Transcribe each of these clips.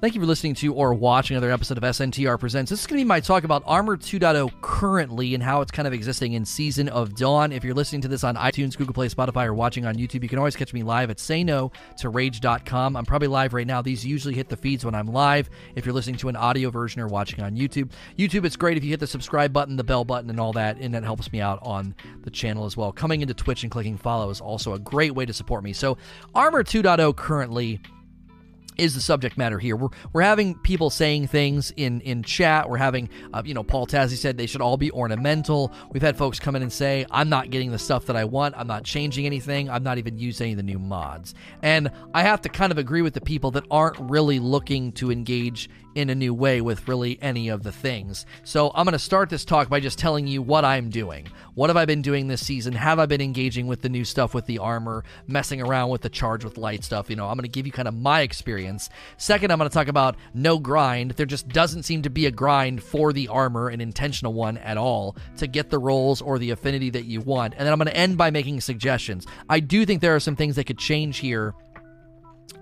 Thank you for listening to or watching another episode of SNTR Presents. This is going to be my talk about Armor 2.0 currently and how it's kind of existing in Season of Dawn. If you're listening to this on iTunes, Google Play, Spotify, or watching on YouTube, you can always catch me live at sayno2rage.com. I'm probably live right now. These usually hit the feeds when I'm live. If you're listening to an audio version or watching on YouTube, YouTube, it's great if you hit the subscribe button, the bell button, and all that, and that helps me out on the channel as well. Coming into Twitch and clicking follow is also a great way to support me. So, Armor 2.0 currently is the subject matter here. We're, we're having people saying things in, in chat. We're having, uh, you know, Paul Tassi said they should all be ornamental. We've had folks come in and say, I'm not getting the stuff that I want. I'm not changing anything. I'm not even using any of the new mods. And I have to kind of agree with the people that aren't really looking to engage in a new way with really any of the things. So I'm going to start this talk by just telling you what I'm doing. What have I been doing this season? Have I been engaging with the new stuff with the armor, messing around with the charge with light stuff? You know, I'm going to give you kind of my experience. Second, I'm going to talk about no grind. There just doesn't seem to be a grind for the armor, an intentional one at all, to get the rolls or the affinity that you want. And then I'm going to end by making suggestions. I do think there are some things that could change here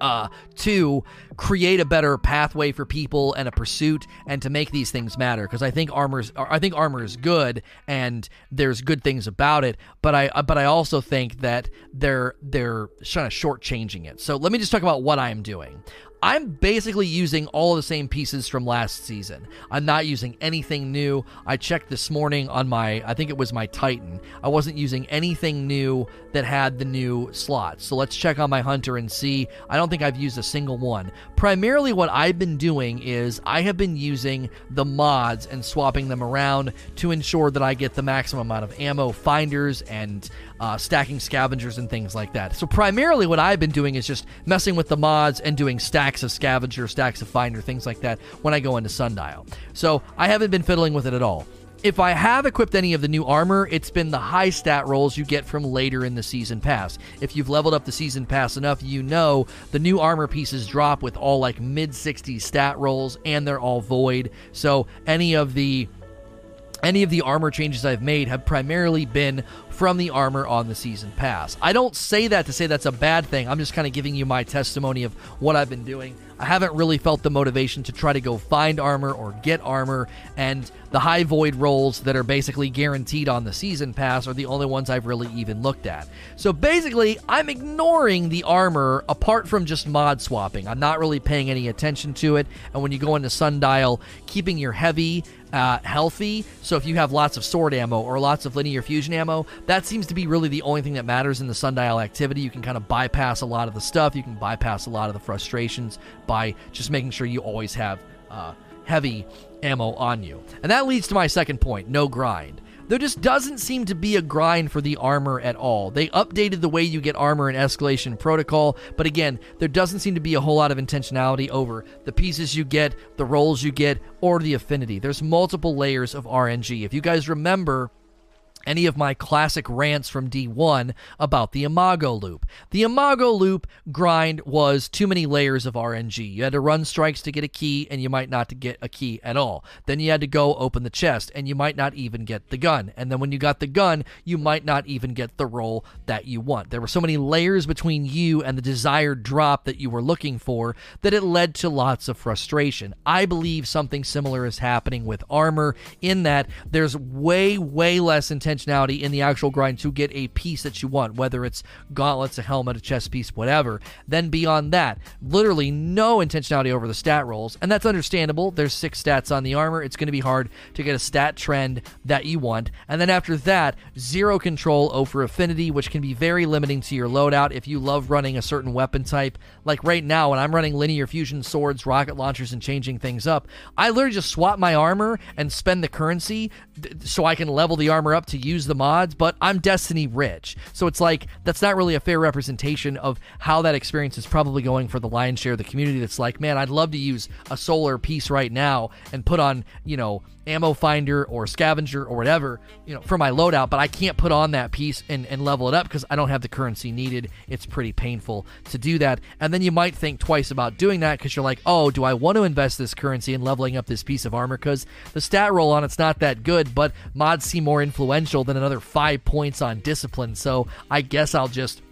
uh, to create a better pathway for people and a pursuit and to make these things matter. Because I think armor's I think armor is good and there's good things about it but I but I also think that they're they're kind of shortchanging it. So let me just talk about what I'm doing I'm basically using all the same pieces from last season. I'm not using anything new. I checked this morning on my, I think it was my Titan. I wasn't using anything new that had the new slots. So let's check on my Hunter and see. I don't think I've used a single one. Primarily, what I've been doing is I have been using the mods and swapping them around to ensure that I get the maximum amount of ammo finders and uh, stacking scavengers and things like that. So primarily, what I've been doing is just messing with the mods and doing stacks of scavenger, stacks of finder, things like that when I go into Sundial. So I haven't been fiddling with it at all. If I have equipped any of the new armor, it's been the high stat rolls you get from later in the season pass. If you've leveled up the season pass enough, you know the new armor pieces drop with all like mid 60s stat rolls and they're all void. So any of the any of the armor changes I've made have primarily been from the armor on the season pass. I don't say that to say that's a bad thing. I'm just kind of giving you my testimony of what I've been doing. I haven't really felt the motivation to try to go find armor or get armor, and the high void rolls that are basically guaranteed on the season pass are the only ones I've really even looked at. So basically, I'm ignoring the armor apart from just mod swapping. I'm not really paying any attention to it, and when you go into Sundial, keeping your heavy uh, healthy. So if you have lots of sword ammo or lots of linear fusion ammo, that seems to be really the only thing that matters in the sundial activity. You can kind of bypass a lot of the stuff. You can bypass a lot of the frustrations by just making sure you always have uh, heavy ammo on you. And that leads to my second point: no grind. There just doesn't seem to be a grind for the armor at all. They updated the way you get armor in Escalation Protocol, but again, there doesn't seem to be a whole lot of intentionality over the pieces you get, the rolls you get, or the affinity. There's multiple layers of RNG. If you guys remember, any of my classic rants from D1 about the Imago loop. The Imago loop grind was too many layers of RNG. You had to run strikes to get a key, and you might not get a key at all. Then you had to go open the chest, and you might not even get the gun. And then when you got the gun, you might not even get the roll that you want. There were so many layers between you and the desired drop that you were looking for that it led to lots of frustration. I believe something similar is happening with armor in that there's way, way less intention intentionality in the actual grind to get a piece that you want, whether it's gauntlets, a helmet, a chest piece, whatever. Then beyond that, literally no intentionality over the stat rolls, and that's understandable. There's six stats on the armor. It's going to be hard to get a stat trend that you want. And then after that, zero control over affinity, which can be very limiting to your loadout if you love running a certain weapon type. Like right now, when I'm running linear fusion swords, rocket launchers, and changing things up, I literally just swap my armor and spend the currency so I can level the armor up to use the mods, but I'm Destiny rich. So it's like that's not really a fair representation of how that experience is probably going for the lion's share of the community that's like, man, I'd love to use a solar piece right now and put on, you know, ammo finder or scavenger or whatever, you know, for my loadout, but I can't put on that piece and, and level it up because I don't have the currency needed. It's pretty painful to do that. And then you might think twice about doing that because you're like, oh, do I want to invest this currency in leveling up this piece of armor? Because the stat roll on it's not that good, but mods seem more influential than another five points on discipline. So I guess I'll just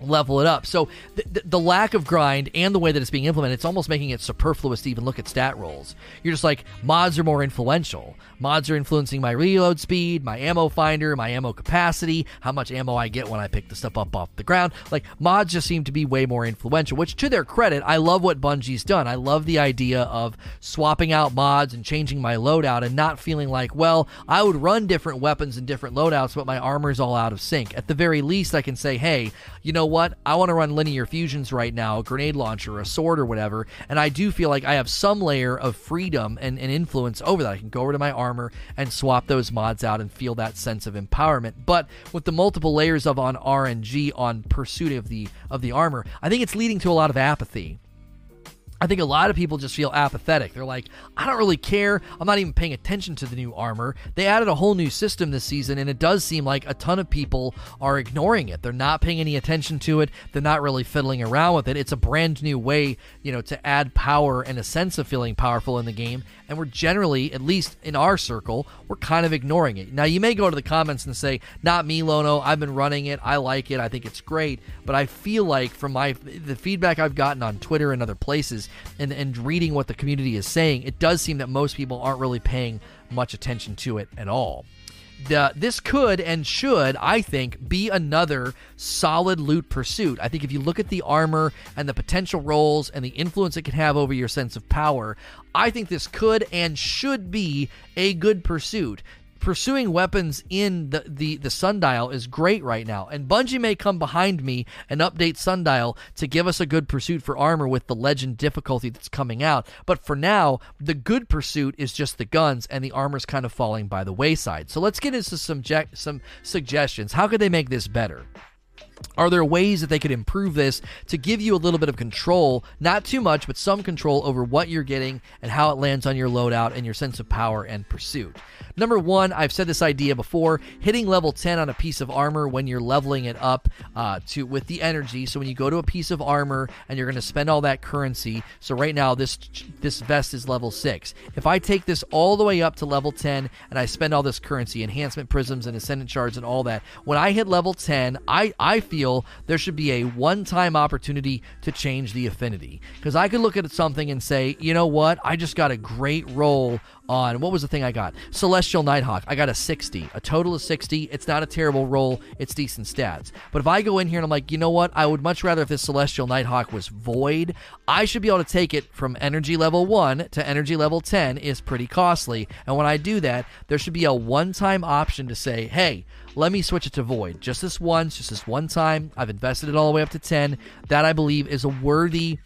level it up. So the, the, lack of grind and the way that it's being implemented, it's almost making it superfluous to even look at stat rolls. You're just like mods are more influential. Mods are influencing my reload speed, my ammo finder, my ammo capacity, how much ammo I get when I pick the stuff up off the ground. Like mods just seem to be way more influential. Which, to their credit, I love what Bungie's done. I love the idea of swapping out mods and changing my loadout and not feeling like, well, I would run different weapons and different loadouts, but my armor's all out of sync. At the very least, I can say, hey, you know what? I want to run linear fusions right now, a grenade launcher, a sword, or whatever. And I do feel like I have some layer of freedom and, and influence over that. I can go over to my armor and swap those mods out and feel that sense of empowerment. But with the multiple layers of on RNG on pursuit of the of the armor, I think it's leading to a lot of apathy. I think a lot of people just feel apathetic. They're like, I don't really care. I'm not even paying attention to the new armor. They added a whole new system this season, and it does seem like a ton of people are ignoring it. They're not paying any attention to it. They're not really fiddling around with it. It's a brand new way, you know, to add power and a sense of feeling powerful in the game. And we're generally, at least in our circle, we're kind of ignoring it. Now, you may go to the comments and say, not me, Lono. I've been running it. I like it. I think it's great. But I feel like from my the feedback I've gotten on Twitter and other places, and, and reading what the community is saying, it does seem that most people aren't really paying much attention to it at all. The, this could and should, I think, be another solid loot pursuit. I think if you look at the armor and the potential roles and the influence it can have over your sense of power, I think this could and should be a good pursuit pursuing weapons in the, the, the sundial is great right now. And Bungie may come behind me and update sundial to give us a good pursuit for armor with the legend difficulty that's coming out. But for now, the good pursuit is just the guns, and the armor's kind of falling by the wayside. So let's get into some, some suggestions. How could they make this better? Are there ways that they could improve this to give you a little bit of control, not too much, but some control over what you're getting and how it lands on your loadout and your sense of power and pursuit? Number one, I've said this idea before: hitting level 10 on a piece of armor when you're leveling it up uh, to with the energy. So when you go to a piece of armor and you're going to spend all that currency. So right now this this vest is level six. If I take this all the way up to level 10 and I spend all this currency, enhancement prisms and ascendant shards and all that, when I hit level 10, I I feel there should be a one-time opportunity to change the affinity because I could look at something and say, you know what, I just got a great roll on what was the thing I got? Celestial Nighthawk. I got a 60, a total of 60. It's not a terrible roll, it's decent stats. But if I go in here and I'm like, you know what? I would much rather if this Celestial Nighthawk was void. I should be able to take it from energy level 1 to energy level 10 is pretty costly. And when I do that, there should be a one time option to say, hey, let me switch it to void. Just this once, just this one time. I've invested it all the way up to 10. That I believe is a worthy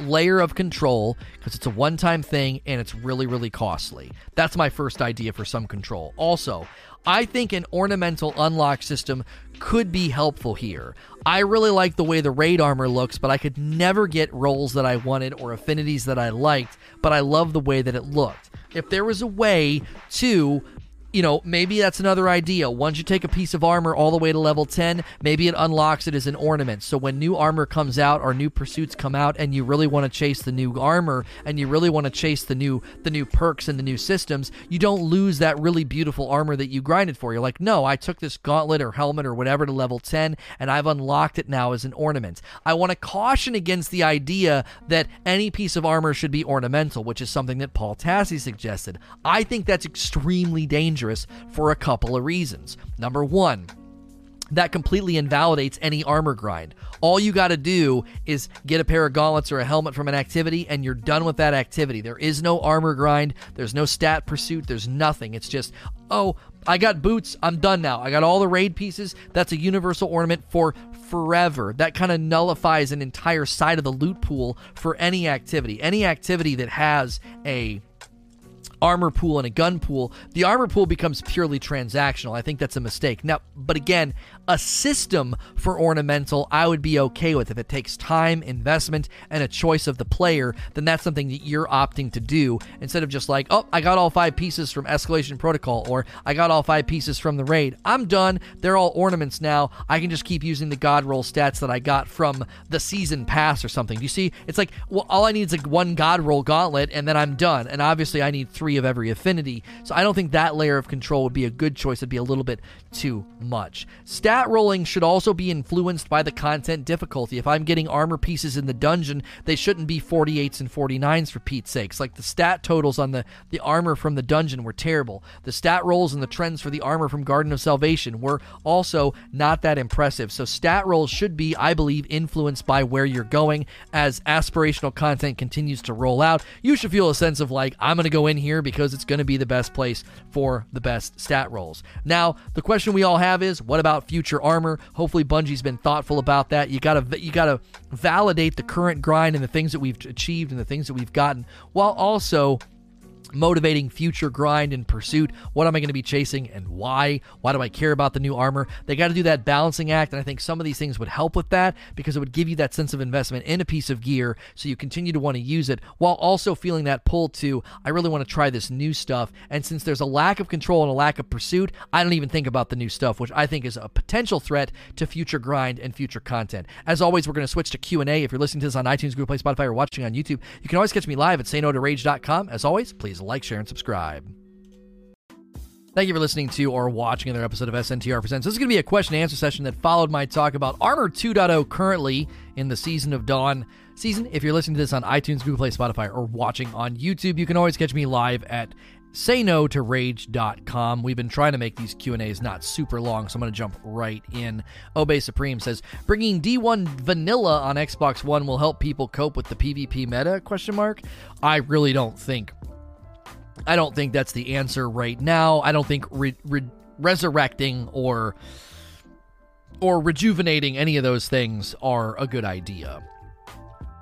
layer of control because it's a one time thing and it's really, really costly. That's my first idea for some control. Also, I think an ornamental unlock system could be helpful here. I really like the way the raid armor looks, but I could never get rolls that I wanted or affinities that I liked, but I love the way that it looked. If there was a way to you know, maybe that's another idea. Once you take a piece of armor all the way to level 10, maybe it unlocks it as an ornament. So when new armor comes out or new pursuits come out and you really want to chase the new armor and you really want to chase the new the new perks and the new systems, you don't lose that really beautiful armor that you grinded for. You're like, "No, I took this gauntlet or helmet or whatever to level 10 and I've unlocked it now as an ornament." I want to caution against the idea that any piece of armor should be ornamental, which is something that Paul Tassi suggested. I think that's extremely dangerous dangerous for a couple of reasons. Number one, that completely invalidates any armor grind. All you got to do is get a pair of gauntlets or a helmet from an activity, and you're done with that activity. There is no armor grind, there's no stat pursuit, there's nothing. It's just, oh, I got boots, I'm done now. I got all the raid pieces. That's a universal ornament for forever. That kind of nullifies an entire side of the loot pool for any activity. Any activity that has a armor pool and a gun pool, the armor pool becomes purely transactional. I think that's a mistake. Now, but again, a system for ornamental, I would be okay with. If it takes time, investment, and a choice of the player, then that's something that you're opting to do instead of just like, oh, I got all five pieces from Escalation Protocol, or I got all five pieces from the raid. I'm done. They're all ornaments now. I can just keep using the God roll stats that I got from the season pass or something. You see, it's like, well, all I need is like one God roll gauntlet, and then I'm done. And obviously, I need three three of every affinity. So I don't think that layer of control would be a good choice. It'd be a little bit too much. Stat rolling should also be influenced by the content difficulty. If I'm getting armor pieces in the dungeon, they shouldn't be 48s and 49s for Pete's sakes. Like the stat totals on the, the armor from the dungeon were terrible. The stat rolls and the trends for the armor from Garden of Salvation were also not that impressive. So stat rolls should be, I believe, influenced by where you're going as aspirational content continues to roll out. You should feel a sense of like, I'm going to go in here because it's going to be the best place for the best stat rolls. Now, the question we all have is, what about future armor? Hopefully, Bungie's been thoughtful about that. You gotta you gotta validate the current grind and the things that we've achieved and the things that we've gotten, while also motivating future grind and pursuit. What am I going to be chasing and why? Why do I care about the new armor? They got to do that balancing act, and I think some of these things would help with that because it would give you that sense of investment in a piece of gear so you continue to want to use it while also feeling that pull to, I really want to try this new stuff. And since there's a lack of control and a lack of pursuit, I don't even think about the new stuff, which I think is a potential threat to future grind and future content. As always, we're going to switch to Q&A. If you're listening to this on iTunes, Google Play, Spotify, or watching on YouTube, you can always catch me live at sayno2rage.com. As always, please please like, share, and subscribe. Thank you for listening to or watching another episode of SNTR Presents. This is going to be a question and answer session that followed my talk about Armor 2.0 currently in the Season of Dawn season. If you're listening to this on iTunes, Google Play, Spotify, or watching on YouTube, you can always catch me live at sayno2rage.com. We've been trying to make these Q&As not super long, so I'm going to jump right in. Obey Supreme says, "Bringing D1 vanilla on Xbox 1 will help people cope with the PvP meta?" question mark. I really don't think I don't think that's the answer right now. I don't think re- re- resurrecting or or rejuvenating any of those things are a good idea.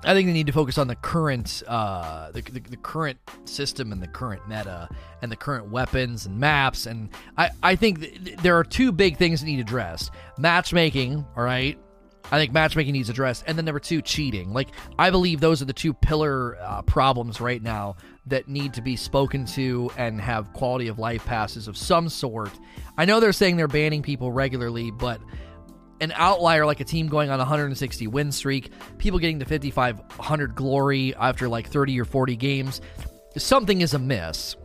I think they need to focus on the current uh, the, the, the, current system and the current meta and the current weapons and maps and I, I think th- there are two big things that need addressed matchmaking all right I think matchmaking needs addressed. And then number two, cheating. Like, I believe those are the two pillar uh, problems right now that need to be spoken to and have quality of life passes of some sort. I know they're saying they're banning people regularly, but an outlier like a team going on a 160 win streak, people getting to 5,500 glory after like 30 or 40 games, something is amiss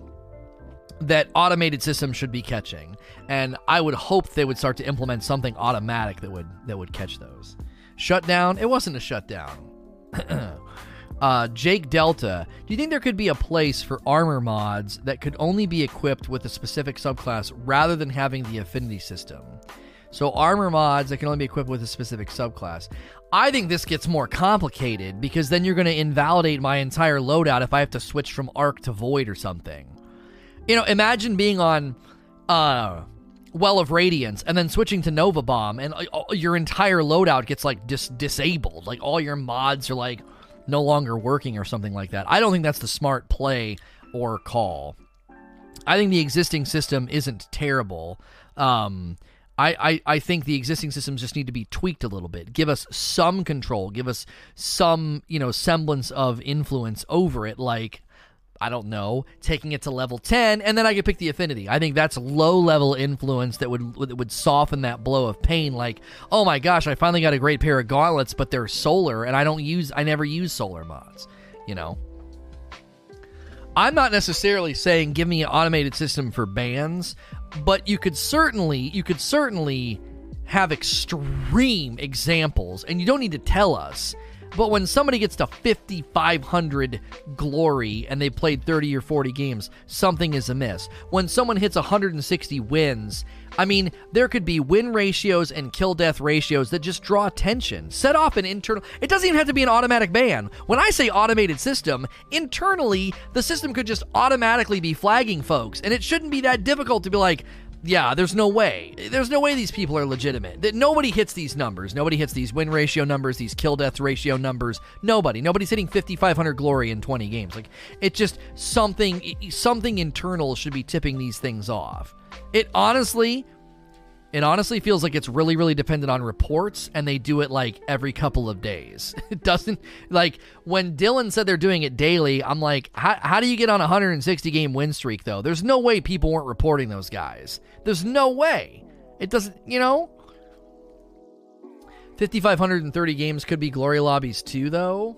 that automated systems should be catching. And I would hope they would start to implement something automatic that would that would catch those. Shutdown? It wasn't a shutdown. uh, Jake Delta, do you think there could be a place for armor mods that could only be equipped with a specific subclass rather than having the affinity system? So armor mods that can only be equipped with a specific subclass. I think this gets more complicated because then you're going to invalidate my entire loadout if I have to switch from arc to void or something. You know, imagine being on uh Well of Radiance and then switching to Nova Bomb and uh, your entire loadout gets like dis- disabled. Like all your mods are like no longer working or something like that. I don't think that's the smart play or call. I think the existing system isn't terrible. Um, I, I, I think the existing systems just need to be tweaked a little bit. Give us some control. Give us some, you know, semblance of influence over it. Like, I don't know, taking it to level 10, and then I could pick the affinity. I think that's low level influence that would that would soften that blow of pain. Like, oh my gosh, I finally got a great pair of gauntlets, but they're solar, and I don't use, I never use solar mods, you know? I'm not necessarily saying give me an automated system for bans, but you could certainly, you could certainly have extreme examples, and you don't need to tell us but when somebody gets to 5,500 glory and they played 30 or 40 games, something is amiss. When someone hits 160 wins, I mean, there could be win ratios and kill death ratios that just draw attention. Set off an internal. It doesn't even have to be an automatic ban. When I say automated system, internally, the system could just automatically be flagging folks. And it shouldn't be that difficult to be like, yeah, there's no way. There's no way these people are legitimate. That nobody hits these numbers. Nobody hits these win ratio numbers, these kill death ratio numbers. Nobody. Nobody's hitting 5500 glory in 20 games. Like it's just something something internal should be tipping these things off. It honestly it honestly feels like it's really, really dependent on reports, and they do it like every couple of days. It doesn't like when Dylan said they're doing it daily. I'm like, how, do you get on a 160 game win streak though? There's no way people weren't reporting those guys. There's no way. It doesn't, you know. 5,530 games could be glory lobbies too, though.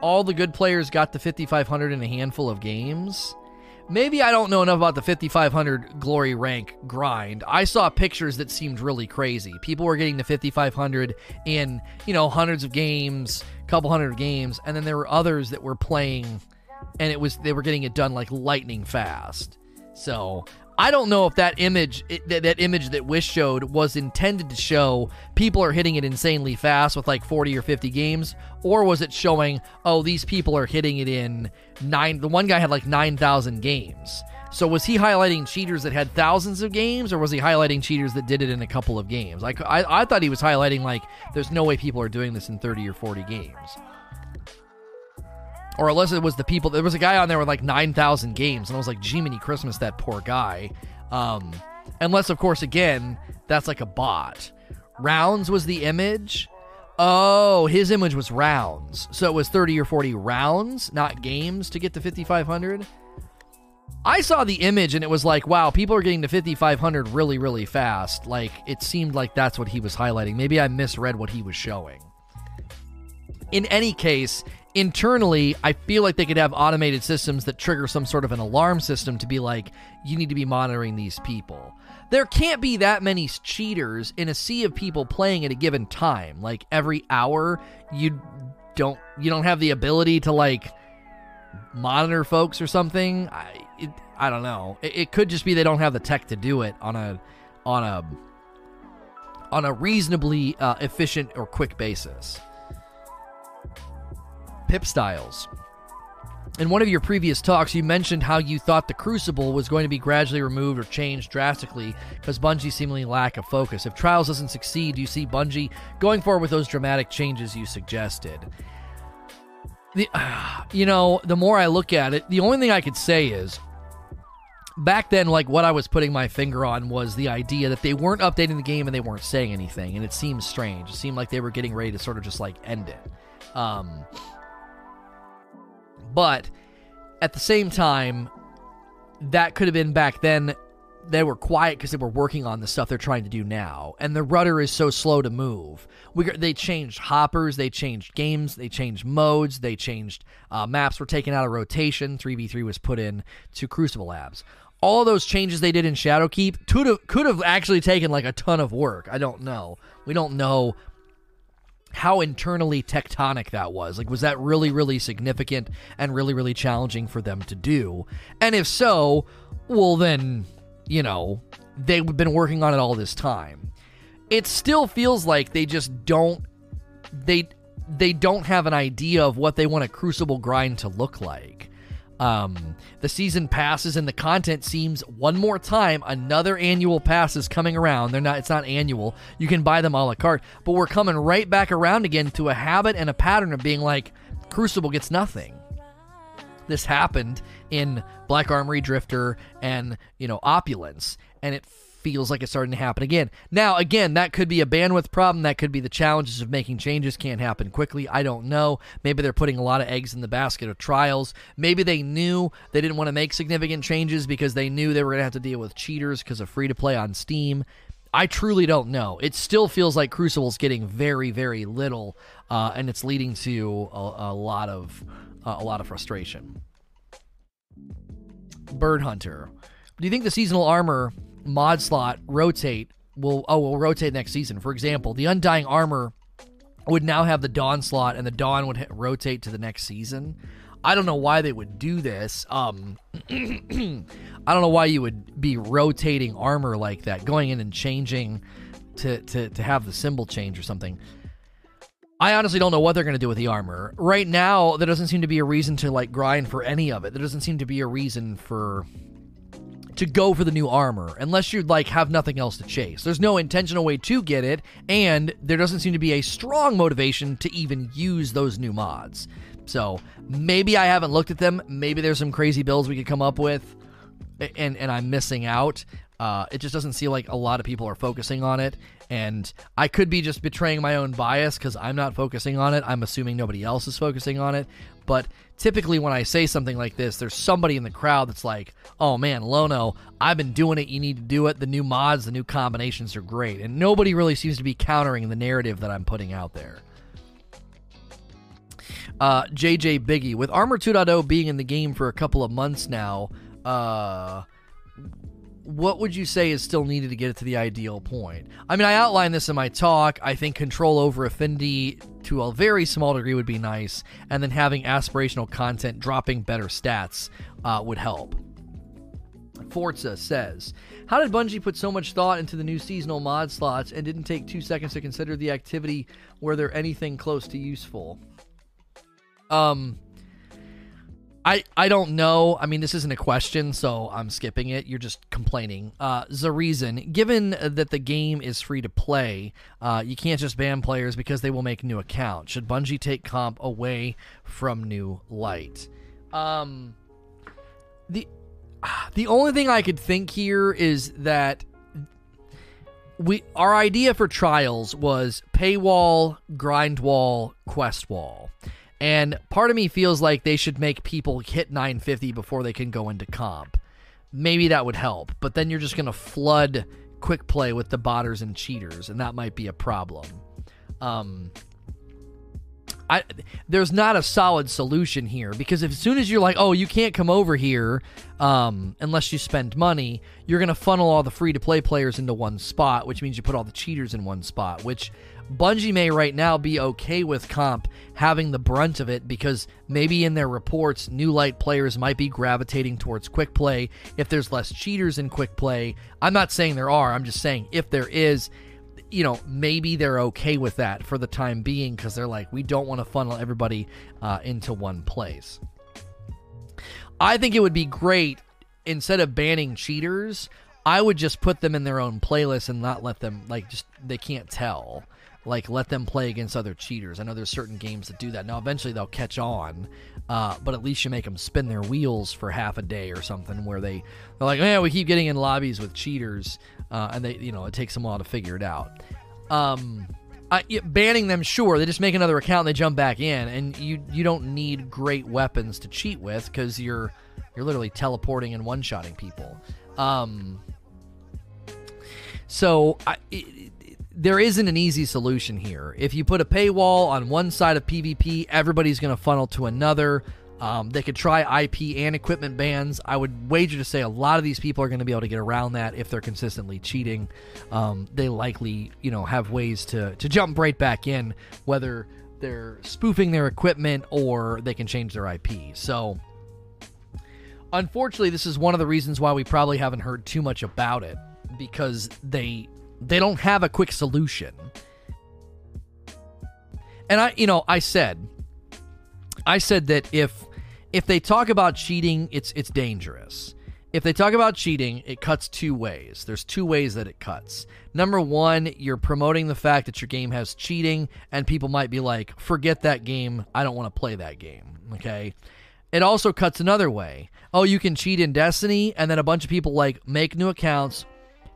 all the good players got to 5500 in a handful of games. Maybe I don't know enough about the 5500 glory rank grind. I saw pictures that seemed really crazy. People were getting to 5500 in, you know, hundreds of games, couple hundred games, and then there were others that were playing and it was they were getting it done like lightning fast. So, I don't know if that image that, that image that Wish showed was intended to show people are hitting it insanely fast with like 40 or 50 games or was it showing oh these people are hitting it in 9 the one guy had like 9000 games. So was he highlighting cheaters that had thousands of games or was he highlighting cheaters that did it in a couple of games? Like I I thought he was highlighting like there's no way people are doing this in 30 or 40 games or unless it was the people. There was a guy on there with like nine thousand games, and I was like, "Jiminy Christmas, that poor guy." Um, unless, of course, again, that's like a bot. Rounds was the image. Oh, his image was rounds, so it was thirty or forty rounds, not games, to get to fifty five hundred. I saw the image and it was like, wow, people are getting to 5,500 really, really fast. Like, it seemed like that's what he was highlighting. Maybe I misread what he was showing. In any case, internally, I feel like they could have automated systems that trigger some sort of an alarm system to be like, you need to be monitoring these people. There can't be that many cheaters in a sea of people playing at a given time. Like every hour, you don't you don't have the ability to like monitor folks or something. I it, I don't know. It, it could just be they don't have the tech to do it on a on a on a reasonably uh, efficient or quick basis. Pip Styles. In one of your previous talks, you mentioned how you thought the Crucible was going to be gradually removed or changed drastically because Bungie seemingly lack of focus. If Trials doesn't succeed, do you see Bungie going forward with those dramatic changes you suggested? The, uh, you know, the more I look at it, the only thing I could say is back then, like what I was putting my finger on was the idea that they weren't updating the game and they weren't saying anything, and it seemed strange. It seemed like they were getting ready to sort of just like end it. Um, but at the same time, that could have been back then. They were quiet because they were working on the stuff they're trying to do now, and the rudder is so slow to move. We they changed hoppers, they changed games, they changed modes, they changed uh, maps were taken out of rotation. Three v three was put in to Crucible Labs. All those changes they did in Shadowkeep could have could have actually taken like a ton of work. I don't know. We don't know how internally tectonic that was. Like, was that really, really significant and really, really challenging for them to do? And if so, well, then, you know, they've been working on it all this time. It still feels like they just don't, they, they don't have an idea of what they want a crucible grind to look like. Um, the season passes and the content seems one more time another annual pass is coming around. They're not. It's not annual. You can buy them a la carte, but we're coming right back around again to a habit and a pattern of being like, Crucible gets nothing. This happened in Black Armory Drifter and you know Opulence, and it feels like it's starting to happen again. Now, again, that could be a bandwidth problem. That could be the challenges of making changes can't happen quickly. I don't know. Maybe they're putting a lot of eggs in the basket of trials. Maybe they knew they didn't want to make significant changes because they knew they were going to have to deal with cheaters because of free to play on Steam. I truly don't know. It still feels like Crucible's getting very, very little, uh, and it's leading to a, a lot of uh, a lot of frustration. Bird Hunter. Do you think the seasonal armor mod slot rotate will oh will rotate next season. For example, the Undying Armor would now have the Dawn slot, and the Dawn would rotate to the next season. I don't know why they would do this. Um, I don't know why you would be rotating armor like that, going in and changing to, to, to have the symbol change or something. I honestly don't know what they're going to do with the armor. Right now, there doesn't seem to be a reason to like grind for any of it. There doesn't seem to be a reason for to go for the new armor unless you like have nothing else to chase. There's no intentional way to get it, and there doesn't seem to be a strong motivation to even use those new mods. So maybe I haven't looked at them. Maybe there's some crazy builds we could come up with, and and I'm missing out. Uh, it just doesn't seem like a lot of people are focusing on it, and I could be just betraying my own bias because I'm not focusing on it. I'm assuming nobody else is focusing on it. But typically, when I say something like this, there's somebody in the crowd that's like, "Oh man, Lono, I've been doing it. You need to do it. The new mods, the new combinations are great," and nobody really seems to be countering the narrative that I'm putting out there. Uh, JJ Biggie, with Armor 2.0 being in the game for a couple of months now, uh, what would you say is still needed to get it to the ideal point? I mean, I outlined this in my talk. I think control over Affinity to a very small degree would be nice, and then having aspirational content dropping better stats uh, would help. Forza says, How did Bungie put so much thought into the new seasonal mod slots and didn't take two seconds to consider the activity were there anything close to useful? Um, I, I don't know. I mean, this isn't a question, so I'm skipping it. You're just complaining. Uh, the reason, given that the game is free to play, uh, you can't just ban players because they will make new accounts. Should Bungie take comp away from New Light? Um, the the only thing I could think here is that we our idea for trials was paywall, grind wall, quest wall. And part of me feels like they should make people hit 950 before they can go into comp. Maybe that would help, but then you're just going to flood quick play with the botters and cheaters, and that might be a problem. Um, I there's not a solid solution here because as soon as you're like, oh, you can't come over here um, unless you spend money, you're gonna funnel all the free to play players into one spot, which means you put all the cheaters in one spot, which Bungie may right now be okay with comp having the brunt of it because maybe in their reports, new light players might be gravitating towards quick play if there's less cheaters in quick play. I'm not saying there are, I'm just saying if there is, you know, maybe they're okay with that for the time being because they're like, we don't want to funnel everybody uh, into one place. I think it would be great instead of banning cheaters. I would just put them in their own playlist and not let them like just they can't tell like let them play against other cheaters. I know there's certain games that do that. Now eventually they'll catch on, uh, but at least you make them spin their wheels for half a day or something, where they they're like, yeah, we keep getting in lobbies with cheaters, uh, and they you know it takes them a while to figure it out. Um, banning them, sure, they just make another account, and they jump back in, and you you don't need great weapons to cheat with because you're you're literally teleporting and one shotting people. Um, so I, it, there isn't an easy solution here. If you put a paywall on one side of PvP, everybody's going to funnel to another. Um, they could try IP and equipment bans. I would wager to say a lot of these people are going to be able to get around that if they're consistently cheating. Um, they likely, you know, have ways to to jump right back in, whether they're spoofing their equipment or they can change their IP. So, unfortunately, this is one of the reasons why we probably haven't heard too much about it because they they don't have a quick solution. And I, you know, I said, I said that if if they talk about cheating, it's it's dangerous. If they talk about cheating, it cuts two ways. There's two ways that it cuts. Number one, you're promoting the fact that your game has cheating, and people might be like, forget that game. I don't want to play that game. Okay. It also cuts another way. Oh, you can cheat in Destiny, and then a bunch of people like make new accounts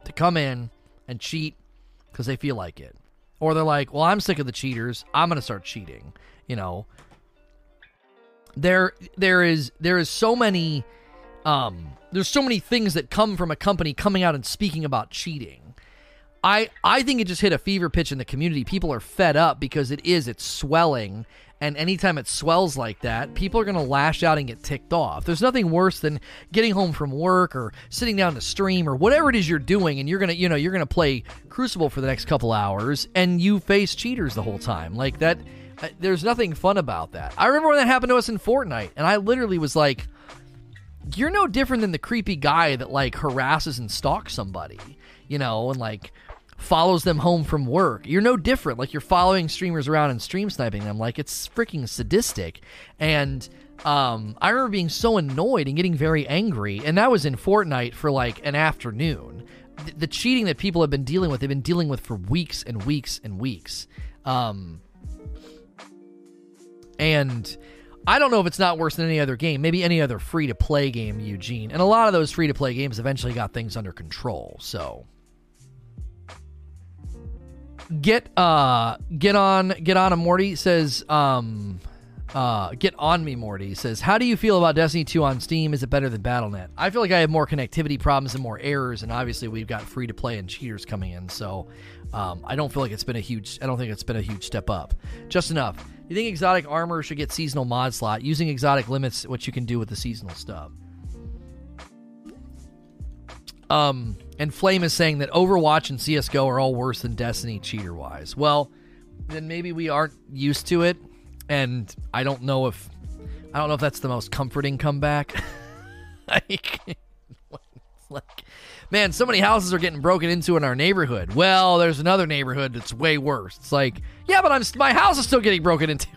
to come in and cheat because they feel like it. Or they're like, well, I'm sick of the cheaters. I'm going to start cheating. You know, there there is there is so many um there's so many things that come from a company coming out and speaking about cheating. I I think it just hit a fever pitch in the community. People are fed up because it is it's swelling and anytime it swells like that, people are going to lash out and get ticked off. There's nothing worse than getting home from work or sitting down to stream or whatever it is you're doing and you're to, you know, you're to play Crucible for the next couple hours and you face cheaters the whole time. Like that uh, there's nothing fun about that. I remember when that happened to us in Fortnite and I literally was like you're no different than the creepy guy that like harasses and stalks somebody, you know, and like follows them home from work. You're no different. Like you're following streamers around and stream sniping them. Like it's freaking sadistic. And um, I remember being so annoyed and getting very angry. And that was in Fortnite for like an afternoon. The, cheating that people have been dealing with, they've been dealing with for weeks and weeks and weeks. Um, and I don't know if it's not worse than any other game. Maybe any other free to play game, Eugene. And a lot of those free to play games eventually got things under control. So get uh get on get on a Morty says um uh get on me Morty says how do you feel about Destiny 2 on Steam? Is it better than Battle.net I feel like I have more connectivity problems and more errors and obviously we've got free to play and cheaters coming in so um, I don't feel like it's been a huge I don't think it's been a huge step up. Just enough. You think exotic armor should get seasonal mod slot? Using exotic limits what you can do with the seasonal stuff. Um, and Flame is saying that Overwatch and CS:GO are all worse than Destiny cheater wise. Well, then maybe we aren't used to it, and I don't know if I don't know if that's the most comforting comeback. like, like, man, so many houses are getting broken into in our neighborhood. Well, there's another neighborhood that's way worse. It's like, yeah, but I'm my house is still getting broken into.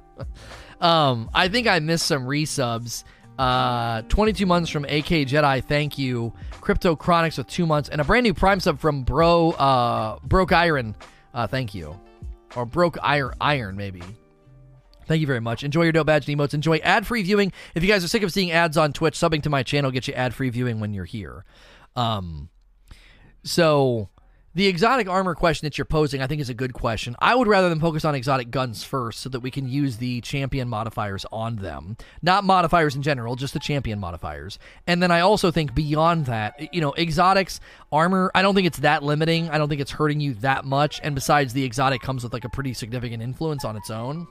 um, I think I missed some resubs. Uh, 22 months from AK Jedi, thank you. Crypto Chronics with two months, and a brand new Prime sub from Bro uh, Broke Iron, uh, thank you. Or Broke Iron, Iron maybe. Thank you very much. Enjoy your dope badge and emotes. Enjoy ad free viewing. If you guys are sick of seeing ads on Twitch, subbing to my channel gets you ad free viewing when you're here. Um, so the exotic armor question that you're posing, I think, is a good question. I would rather than focus on exotic guns first so that we can use the champion modifiers on them. Not modifiers in general, just the champion modifiers. And then I also think beyond that, you know, exotics, armor, I don't think it's that limiting. I don't think it's hurting you that much. And besides, the exotic comes with like a pretty significant influence on its own.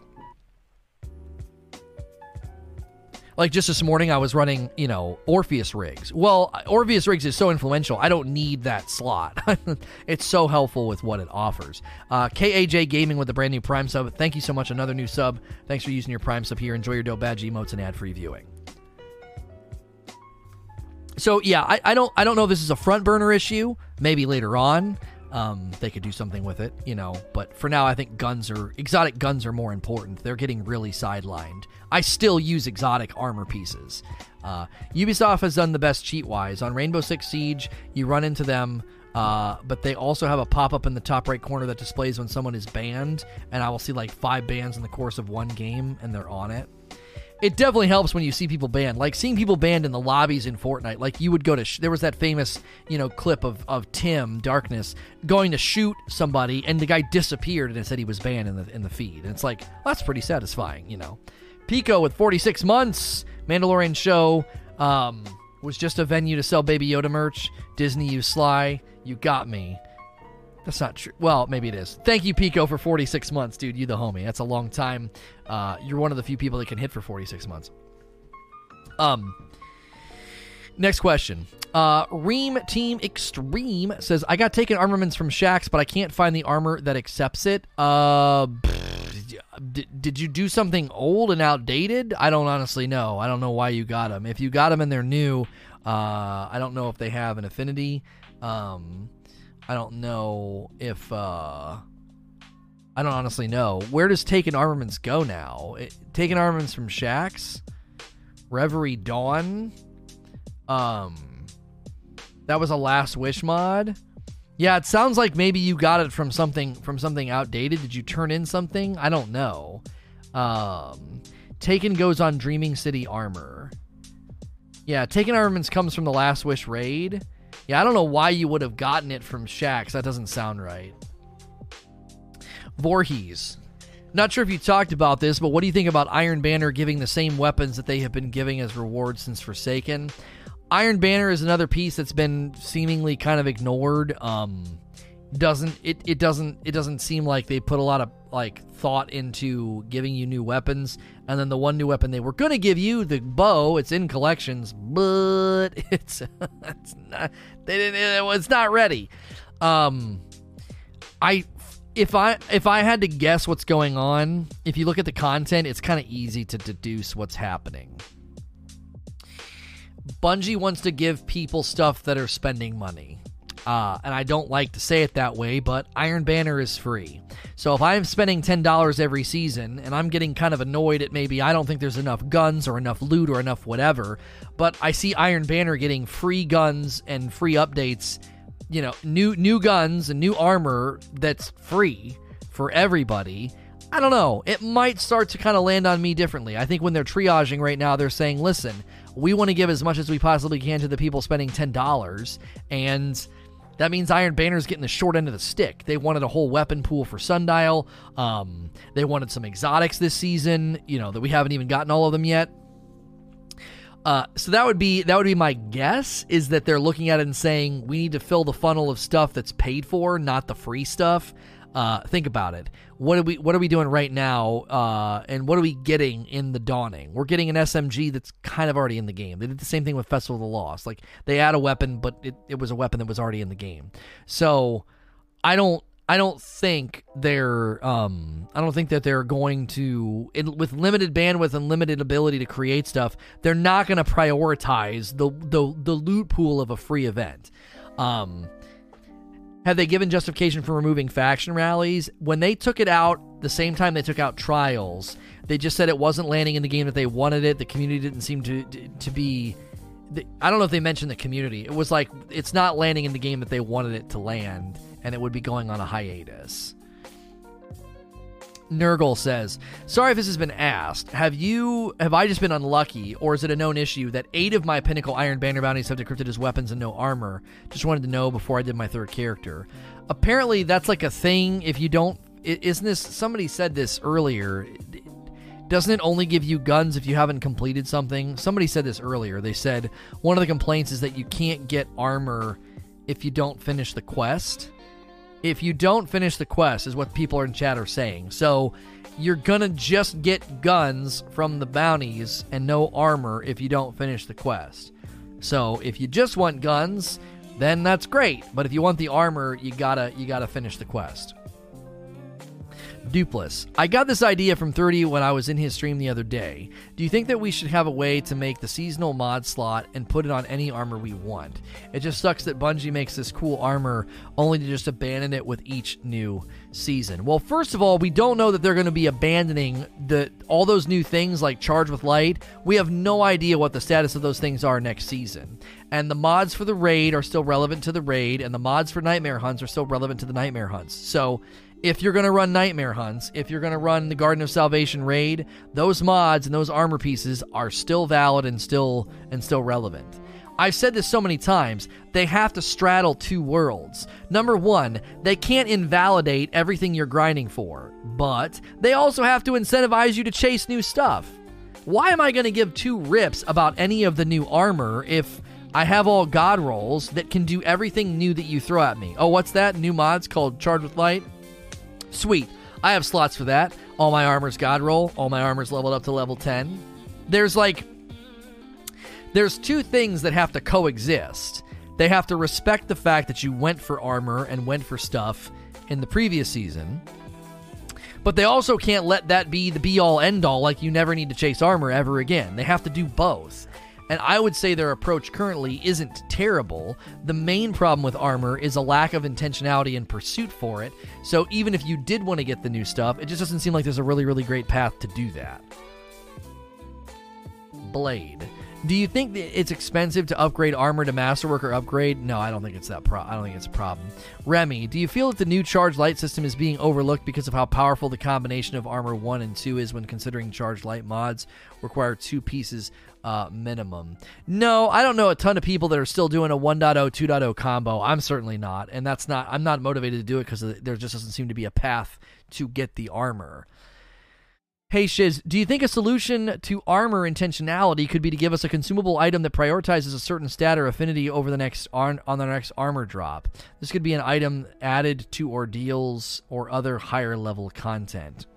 Like just this morning, I was running, you know, Orpheus rigs. Well, Orpheus rigs is so influential. I don't need that slot. it's so helpful with what it offers. Uh, KAJ Gaming with the brand new Prime sub. Thank you so much. Another new sub. Thanks for using your Prime sub here. Enjoy your dope badge emotes and ad free viewing. So yeah, I, I don't I don't know if this is a front burner issue. Maybe later on um, they could do something with it, you know. But for now, I think guns are exotic guns are more important. They're getting really sidelined. I still use exotic armor pieces. Uh, Ubisoft has done the best cheat wise. On Rainbow Six Siege, you run into them, uh, but they also have a pop up in the top right corner that displays when someone is banned, and I will see like five bans in the course of one game, and they're on it it definitely helps when you see people banned. Like seeing people banned in the lobbies in Fortnite. Like you would go to sh- there was that famous you know clip of of Tim Darkness going to shoot somebody and the guy disappeared and it said he was banned in the in the feed. And it's like well, that's pretty satisfying, you know. Pico with 46 months. Mandalorian show um, was just a venue to sell Baby Yoda merch. Disney, you sly, you got me. That's not true. Well, maybe it is. Thank you, Pico, for 46 months, dude. You the homie. That's a long time. Uh, you're one of the few people that can hit for 46 months. Um. Next question. Uh, Ream Team Extreme says, I got taken armaments from Shaxx, but I can't find the armor that accepts it. Uh, did, did you do something old and outdated? I don't honestly know. I don't know why you got them. If you got them and they're new, uh, I don't know if they have an affinity. Um, I don't know if uh I don't honestly know. Where does Taken Armaments go now? It, Taken Armaments from Shaxx, Reverie Dawn? Um That was a Last Wish mod? Yeah, it sounds like maybe you got it from something from something outdated. Did you turn in something? I don't know. Um Taken goes on Dreaming City armor. Yeah, Taken Armaments comes from the Last Wish raid. Yeah, I don't know why you would have gotten it from Shaxx. That doesn't sound right. Voorhees. Not sure if you talked about this, but what do you think about Iron Banner giving the same weapons that they have been giving as rewards since Forsaken? Iron Banner is another piece that's been seemingly kind of ignored. Um, doesn't it, it doesn't it doesn't seem like they put a lot of like thought into giving you new weapons. And then the one new weapon they were going to give you the bow it's in collections but it's it's not they didn't it's not ready. Um i if i if i had to guess what's going on if you look at the content it's kind of easy to deduce what's happening. Bungie wants to give people stuff that are spending money uh, and I don't like to say it that way, but Iron Banner is free. So if I'm spending $10 every season and I'm getting kind of annoyed at maybe I don't think there's enough guns or enough loot or enough whatever, but I see Iron Banner getting free guns and free updates, you know, new new guns and new armor that's free for everybody. I don't know. It might start to kind of land on me differently. I think when they're triaging right now, they're saying, listen, we want to give as much as we possibly can to the people spending $10 and that means Iron Banner's getting the short end of the stick. They wanted a whole weapon pool for Sundial. Um, they wanted some exotics this season, you know, that we haven't even gotten all of them yet. Uh, so that would be that would be my guess is that they're looking at it and saying we need to fill the funnel of stuff that's paid for, not the free stuff. Uh, think about it. What are we What are we doing right now? Uh, and what are we getting in the Dawning? We're getting an SMG that's kind of already in the game. They did the same thing with Festival of the Lost. Like they add a weapon, but it, it was a weapon that was already in the game. So I don't I don't think they're um I don't think that they're going to with limited bandwidth and limited ability to create stuff, they're not going to prioritize the the the loot pool of a free event. Um have they given justification for removing faction rallies? When they took it out the same time they took out trials, they just said it wasn't landing in the game that they wanted it. The community didn't seem to to be I don't know if they mentioned the community. It was like it's not landing in the game that they wanted it to land and it would be going on a hiatus. Nurgle says, "Sorry if this has been asked. Have you have I just been unlucky or is it a known issue that 8 of my pinnacle iron banner bounties have decrypted as weapons and no armor? Just wanted to know before I did my third character. Apparently that's like a thing if you don't isn't this somebody said this earlier doesn't it only give you guns if you haven't completed something? Somebody said this earlier. They said one of the complaints is that you can't get armor if you don't finish the quest if you don't finish the quest, is what people in chat are saying. So you're gonna just get guns from the bounties and no armor if you don't finish the quest. So if you just want guns, then that's great. But if you want the armor, you gotta you gotta finish the quest. Dupless. I got this idea from 30 when I was in his stream the other day. Do you think that we should have a way to make the seasonal mod slot and put it on any armor we want? It just sucks that Bungie makes this cool armor only to just abandon it with each new season. Well, first of all, we don't know that they're going to be abandoning the all those new things like Charge with Light. We have no idea what the status of those things are next season. And the mods for the raid are still relevant to the raid and the mods for nightmare hunts are still relevant to the nightmare hunts. So, if you're going to run nightmare hunts, if you're going to run the Garden of Salvation raid, those mods and those armor pieces are still valid and still and still relevant. I've said this so many times, they have to straddle two worlds. Number 1, they can't invalidate everything you're grinding for, but they also have to incentivize you to chase new stuff. Why am I going to give two rips about any of the new armor if I have all god rolls that can do everything new that you throw at me? Oh, what's that? New mods called Charge with Light? Sweet. I have slots for that. All my armor's God roll. All my armor's leveled up to level 10. There's like. There's two things that have to coexist. They have to respect the fact that you went for armor and went for stuff in the previous season. But they also can't let that be the be all end all, like you never need to chase armor ever again. They have to do both. And I would say their approach currently isn't terrible. The main problem with armor is a lack of intentionality and pursuit for it. So even if you did want to get the new stuff, it just doesn't seem like there's a really, really great path to do that. Blade. Do you think that it's expensive to upgrade armor to masterwork or upgrade? No, I don't think it's that. Pro- I don't think it's a problem. Remy, do you feel that the new charge light system is being overlooked because of how powerful the combination of armor one and two is when considering charge light mods require two pieces uh, minimum? No, I don't know a ton of people that are still doing a 1.0 2.0 combo. I'm certainly not, and that's not. I'm not motivated to do it because there just doesn't seem to be a path to get the armor. Hey Shiz, do you think a solution to armor intentionality could be to give us a consumable item that prioritizes a certain stat or affinity over the next on, on the next armor drop? This could be an item added to ordeals or other higher level content.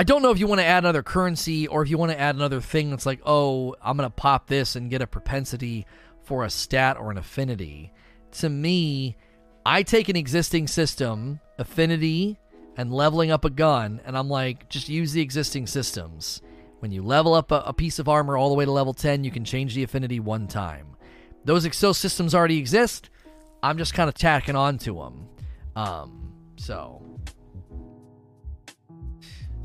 I don't know if you want to add another currency or if you want to add another thing that's like, oh, I'm going to pop this and get a propensity for a stat or an affinity. To me, I take an existing system, affinity, and leveling up a gun, and I'm like, just use the existing systems. When you level up a, a, piece of armor all the way to level 10, you can change the affinity one time. Those Excel systems already exist. I'm just kind of tacking on to them. Um, so.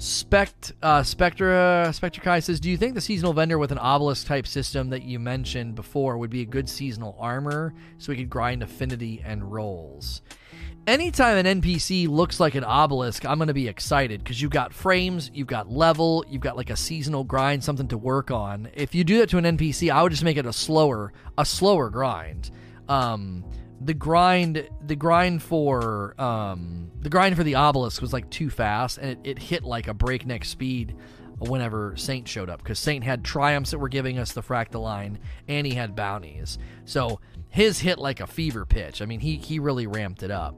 Spect, uh, Spectra, Spectra Kai says, Do you think the seasonal vendor with an obelisk type system that you mentioned before would be a good seasonal armor so we could grind affinity and rolls? anytime an NPC looks like an obelisk, I'm going to be excited because you've got frames, you've got level, you've got like a seasonal grind, something to work on. If you do that to an NPC, I would just make it a slower, a slower grind. Um, the grind, the grind for, um, the grind for the obelisk was like too fast, and it, it hit like a breakneck speed whenever Saint showed up because Saint had triumphs that were giving us the Fractaline, and he had bounties. So his hit like a fever pitch. I mean, he he really ramped it up.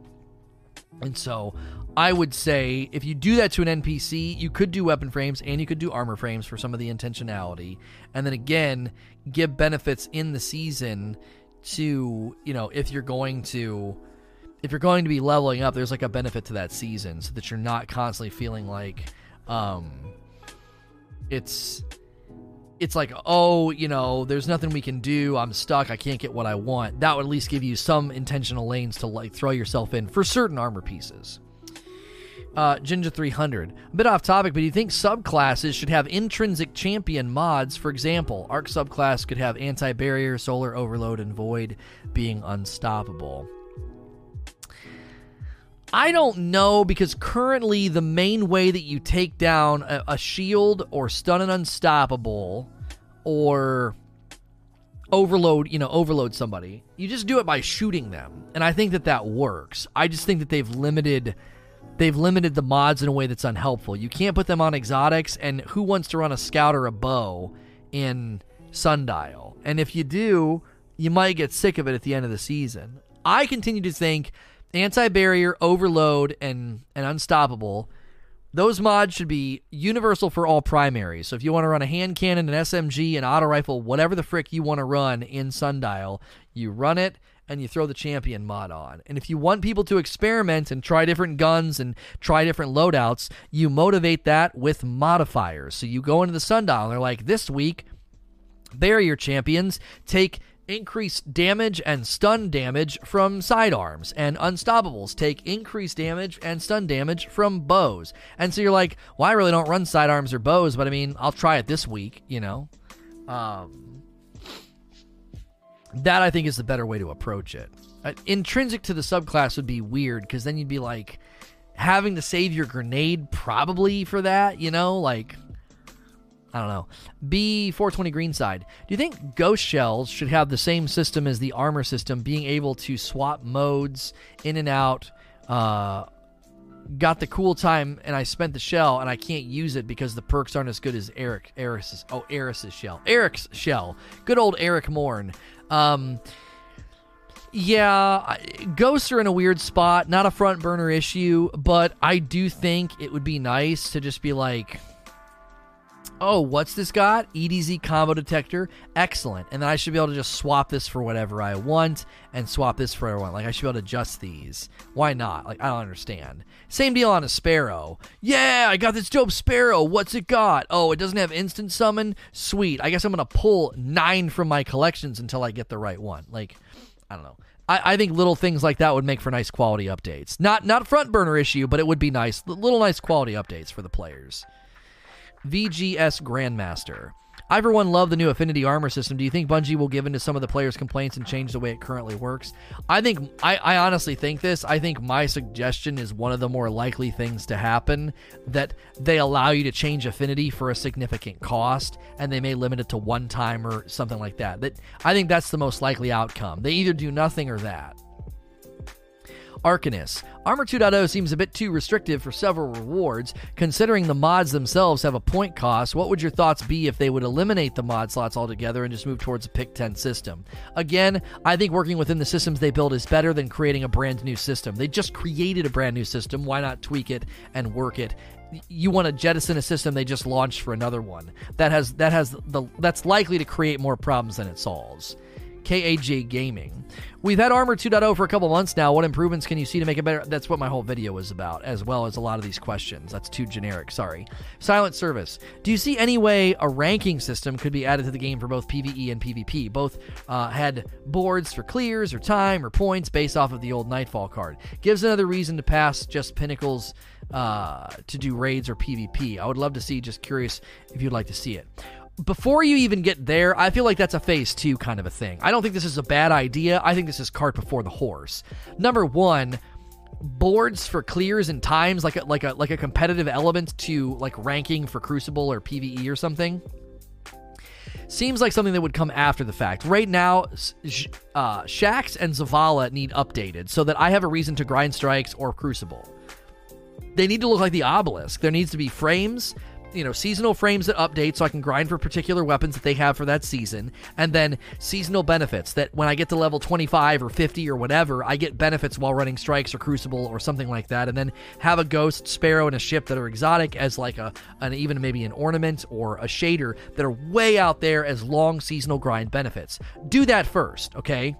And so I would say if you do that to an NPC, you could do weapon frames and you could do armor frames for some of the intentionality. And then again, give benefits in the season to, you know, if you're going to if you're going to be leveling up, there's like a benefit to that season so that you're not constantly feeling like um it's it's like, oh, you know, there's nothing we can do. I'm stuck. I can't get what I want. That would at least give you some intentional lanes to like throw yourself in for certain armor pieces. Uh, Ginger 300. A bit off topic, but do you think subclasses should have intrinsic champion mods? For example, Arc subclass could have anti barrier, solar overload, and void being unstoppable. I don't know because currently the main way that you take down a, a shield or stun an unstoppable or overload, you know, overload somebody, you just do it by shooting them. And I think that that works. I just think that they've limited they've limited the mods in a way that's unhelpful. You can't put them on exotics, and who wants to run a scout or a bow in Sundial? And if you do, you might get sick of it at the end of the season. I continue to think anti barrier, overload, and, and unstoppable. Those mods should be universal for all primaries. So if you want to run a hand cannon, an SMG, an auto rifle, whatever the frick you want to run in Sundial, you run it and you throw the champion mod on. And if you want people to experiment and try different guns and try different loadouts, you motivate that with modifiers. So you go into the sundial and they're like, this week, barrier champions take increased damage and stun damage from sidearms, and unstoppables take increased damage and stun damage from bows. And so you're like, well, I really don't run sidearms or bows, but I mean, I'll try it this week, you know? Um, that I think is the better way to approach it. Uh, intrinsic to the subclass would be weird because then you'd be like having to save your grenade probably for that, you know? Like, I don't know. B420 Greenside. Do you think ghost shells should have the same system as the armor system, being able to swap modes in and out? Uh, got the cool time and I spent the shell and I can't use it because the perks aren't as good as Eric Eris's oh Eris's shell. Eric's shell. Good old Eric Morn. Um, yeah, ghosts are in a weird spot. Not a front burner issue, but I do think it would be nice to just be like, oh, what's this got? EDZ combo detector. Excellent. And then I should be able to just swap this for whatever I want and swap this for want. Like, I should be able to adjust these. Why not? Like, I don't understand. Same deal on a Sparrow. Yeah, I got this dope Sparrow. What's it got? Oh, it doesn't have instant summon? Sweet. I guess I'm to pull nine from my collections until I get the right one. Like, I don't know. I, I think little things like that would make for nice quality updates. Not not front burner issue, but it would be nice. Little nice quality updates for the players. VGS Grandmaster. I, for love the new Affinity armor system. Do you think Bungie will give in to some of the players' complaints and change the way it currently works? I think, I, I honestly think this. I think my suggestion is one of the more likely things to happen that they allow you to change Affinity for a significant cost and they may limit it to one time or something like that. That I think that's the most likely outcome. They either do nothing or that. Arcanus. Armor 2.0 seems a bit too restrictive for several rewards. Considering the mods themselves have a point cost, what would your thoughts be if they would eliminate the mod slots altogether and just move towards a pick 10 system? Again, I think working within the systems they build is better than creating a brand new system. They just created a brand new system. Why not tweak it and work it you want to jettison a system they just launched for another one that has that has the that's likely to create more problems than it solves KAJ Gaming. We've had Armor 2.0 for a couple months now. What improvements can you see to make it better? That's what my whole video was about, as well as a lot of these questions. That's too generic, sorry. Silent Service. Do you see any way a ranking system could be added to the game for both PvE and PvP? Both uh, had boards for clears or time or points based off of the old Nightfall card. Gives another reason to pass just pinnacles uh, to do raids or PvP. I would love to see, just curious if you'd like to see it before you even get there, I feel like that's a phase two kind of a thing. I don't think this is a bad idea. I think this is cart before the horse. Number one, boards for clears and times, like a, like a like a competitive element to like ranking for Crucible or PVE or something. Seems like something that would come after the fact. Right now, uh, Shaxx and Zavala need updated so that I have a reason to grind strikes or Crucible. They need to look like the obelisk. There needs to be frames you know seasonal frames that update so I can grind for particular weapons that they have for that season, and then seasonal benefits that when I get to level 25 or 50 or whatever, I get benefits while running strikes or crucible or something like that, and then have a ghost, sparrow, and a ship that are exotic as like a an even maybe an ornament or a shader that are way out there as long seasonal grind benefits. Do that first, okay?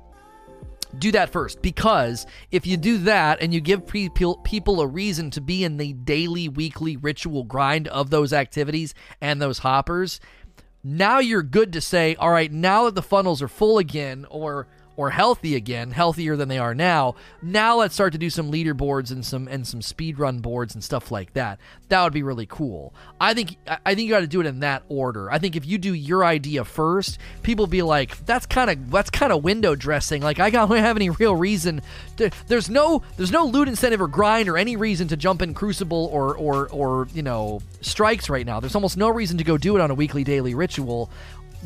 Do that first. Because if you do that and you give people a reason to be in the daily, weekly ritual grind of those activities and those hoppers, now you're good to say, all right, now that the funnels are full again, or or healthy again, healthier than they are now. Now let's start to do some leaderboards and some and some speed run boards and stuff like that. That would be really cool. I think I think you got to do it in that order. I think if you do your idea first, people be like, that's kind of that's kind of window dressing. Like I don't have any real reason. To, there's no there's no loot incentive or grind or any reason to jump in Crucible or or or you know strikes right now. There's almost no reason to go do it on a weekly daily ritual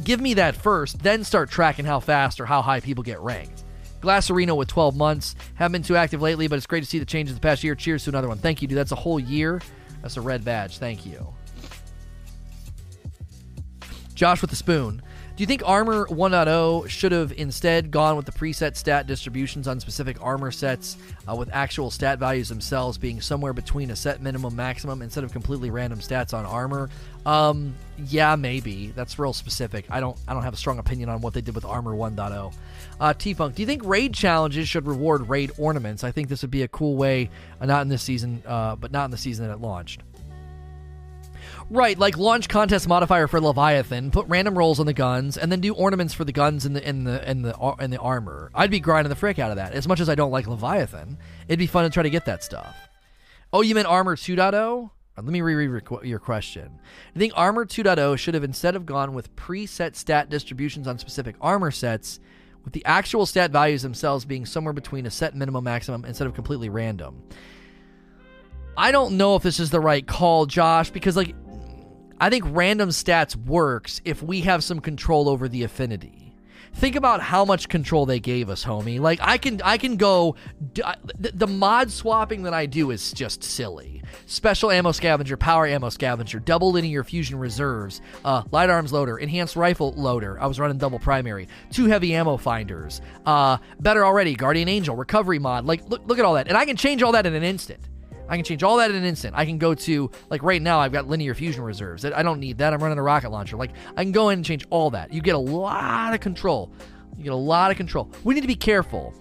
give me that first, then start tracking how fast or how high people get ranked. Glass Arena with 12 months. Haven't been too active lately, but it's great to see the changes the past year. Cheers to another one. Thank you, dude. That's a whole year. That's a red badge. Thank you. Josh with the spoon. Do you think Armor 1.0 should have instead gone with the preset stat distributions on specific armor sets, uh, with actual stat values themselves being somewhere between a set minimum maximum instead of completely random stats on armor? Um, yeah, maybe. That's real specific. I don't I don't have a strong opinion on what they did with Armor 1.0. Uh, T Funk, do you think raid challenges should reward raid ornaments? I think this would be a cool way, uh, not in this season, uh, but not in the season that it launched. Right, like launch contest modifier for Leviathan, put random rolls on the guns, and then do ornaments for the guns and the and the and the and the armor. I'd be grinding the frick out of that. As much as I don't like Leviathan, it'd be fun to try to get that stuff. Oh, you meant Armor 2.0? Uh, let me reread your question. I think Armor 2.0 should have instead of gone with preset stat distributions on specific armor sets, with the actual stat values themselves being somewhere between a set minimum maximum instead of completely random. I don't know if this is the right call, Josh, because like I think random stats works if we have some control over the affinity. Think about how much control they gave us, homie. Like I can I can go the, the mod swapping that I do is just silly. Special ammo scavenger, power ammo scavenger, double linear fusion reserves, uh, light arms loader, enhanced rifle loader. I was running double primary. Two heavy ammo finders. Uh, better already, guardian angel recovery mod. Like look look at all that, and I can change all that in an instant. I can change all that in an instant. I can go to, like right now, I've got linear fusion reserves. I don't need that. I'm running a rocket launcher. Like, I can go in and change all that. You get a lot of control. You get a lot of control. We need to be careful.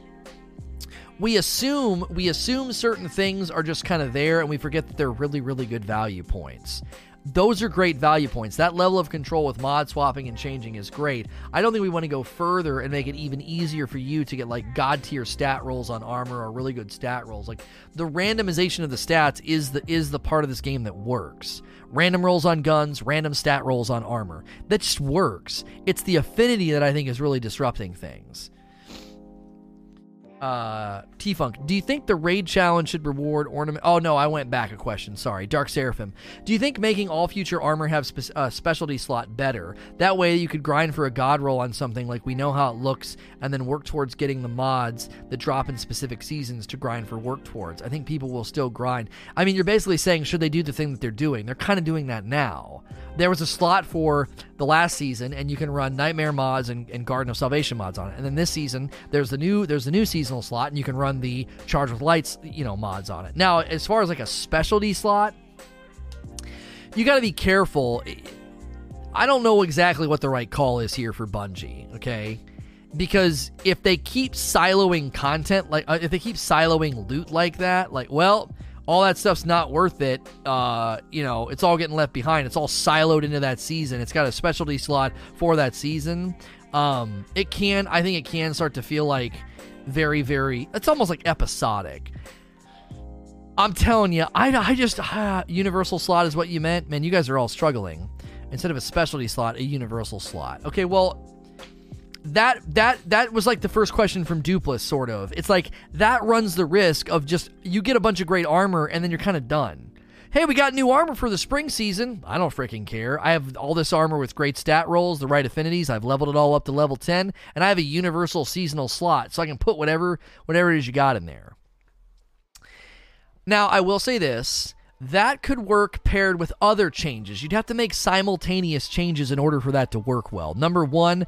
We assume we assume certain things are just kind of there and we forget that they're really really good value points. Those are great value points. That level of control with mod swapping and changing is great. I don't think we want to go further and make it even easier for you to get like god tier stat rolls on armor or really good stat rolls. Like the randomization of the stats is the is the part of this game that works. Random rolls on guns, random stat rolls on armor. That just works. It's the affinity that I think is really disrupting things uh, T Funk, do you think the raid challenge should reward ornament? Oh no, I went back a question. Sorry, Dark Seraphim. Do you think making all future armor have spe- uh, specialty slot better? That way, you could grind for a god roll on something like we know how it looks, and then work towards getting the mods that drop in specific seasons to grind for work towards. I think people will still grind. I mean, you're basically saying should they do the thing that they're doing? They're kind of doing that now. There was a slot for the last season, and you can run Nightmare mods and, and Garden of Salvation mods on it. And then this season, there's the new there's the new seasonal slot, and you can run the Charge with Lights you know mods on it. Now, as far as like a specialty slot, you got to be careful. I don't know exactly what the right call is here for Bungie. Okay, because if they keep siloing content like uh, if they keep siloing loot like that, like well all that stuff's not worth it. Uh, you know, it's all getting left behind. It's all siloed into that season. It's got a specialty slot for that season. Um, it can, I think, it can start to feel like very, very. It's almost like episodic. I'm telling you, I, I just uh, universal slot is what you meant, man. You guys are all struggling. Instead of a specialty slot, a universal slot. Okay, well, that that that was like the first question from Dupless, sort of. It's like that runs the risk of just you get a bunch of great armor and then you're kind of done. Hey, we got new armor for the spring season. I don't freaking care. I have all this armor with great stat rolls, the right affinities. I've leveled it all up to level 10, and I have a universal seasonal slot, so I can put whatever whatever it is you got in there. Now, I will say this. that could work paired with other changes. You'd have to make simultaneous changes in order for that to work well. Number one,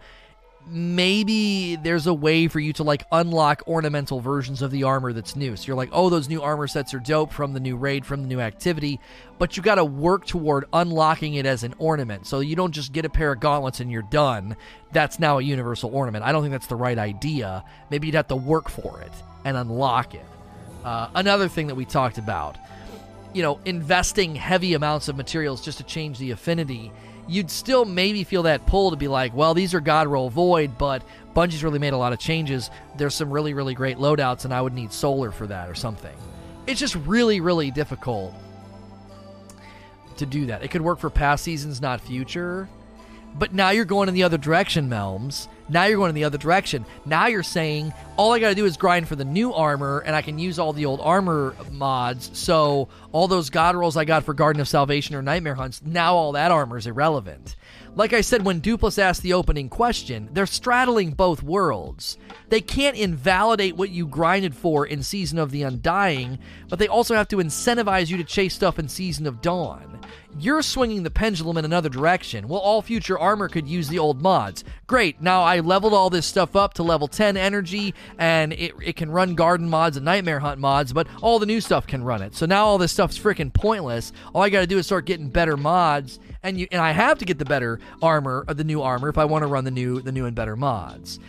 maybe there's a way for you to like unlock ornamental versions of the armor that's new. So you're like, oh, those new armor sets are dope from the new raid, from the new activity, but you got to work toward unlocking it as an ornament. So you don't just get a pair of gauntlets and you're done. That's now a universal ornament. I don't think that's the right idea. Maybe you'd have to work for it and unlock it. Uh, another thing that we talked about, you know, investing heavy amounts of materials just to change the affinity you'd still maybe feel that pull to be like, well, these are God Roll Void, but Bungie's really made a lot of changes. There's some really, really great loadouts, and I would need Solar for that or something. It's just really, really difficult to do that. It could work for past seasons, not future. But now you're going in the other direction, Melms. Now you're going in the other direction. Now you're saying all I got to do is grind for the new armor, and I can use all the old armor mods. So all those god rolls I got for Garden of Salvation or Nightmare Hunts, now all that armor is irrelevant. Like I said when Dupless asked the opening question, they're straddling both worlds. They can't invalidate what you grinded for in Season of the Undying, but they also have to incentivize you to chase stuff in Season of Dawn. You're swinging the pendulum in another direction. Well, all future armor could use the old mods. Great, now I leveled all this stuff up to level 10 energy, and it, it can run garden mods and nightmare hunt mods, but all the new stuff can run it. So now all this stuff's freaking pointless. All I gotta do is start getting better mods, and you and I have to get the better armor, or the new armor, if I want to run the new the new and better mods.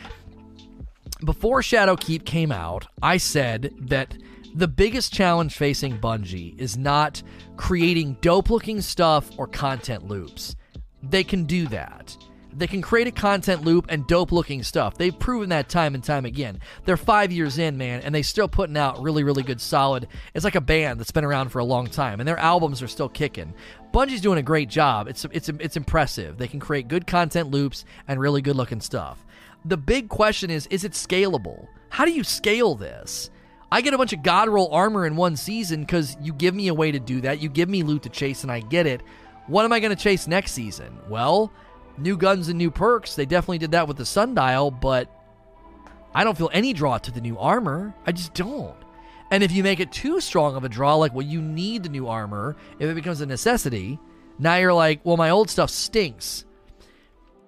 Before Shadowkeep came out, I said that the biggest challenge facing Bungie is not creating dope looking stuff or content loops. They can do that. They can create a content loop and dope looking stuff. They've proven that time and time again. They're five years in, man, and they still putting out really, really good, solid. It's like a band that's been around for a long time, and their albums are still kicking. Bungie's doing a great job. It's it's it's impressive. They can create good content loops and really good looking stuff. The big question is: Is it scalable? How do you scale this? I get a bunch of God roll armor in one season because you give me a way to do that. You give me loot to chase, and I get it. What am I going to chase next season? Well, new guns and new perks. They definitely did that with the sundial, but I don't feel any draw to the new armor. I just don't. And if you make it too strong of a draw, like, well, you need the new armor, if it becomes a necessity, now you're like, well, my old stuff stinks.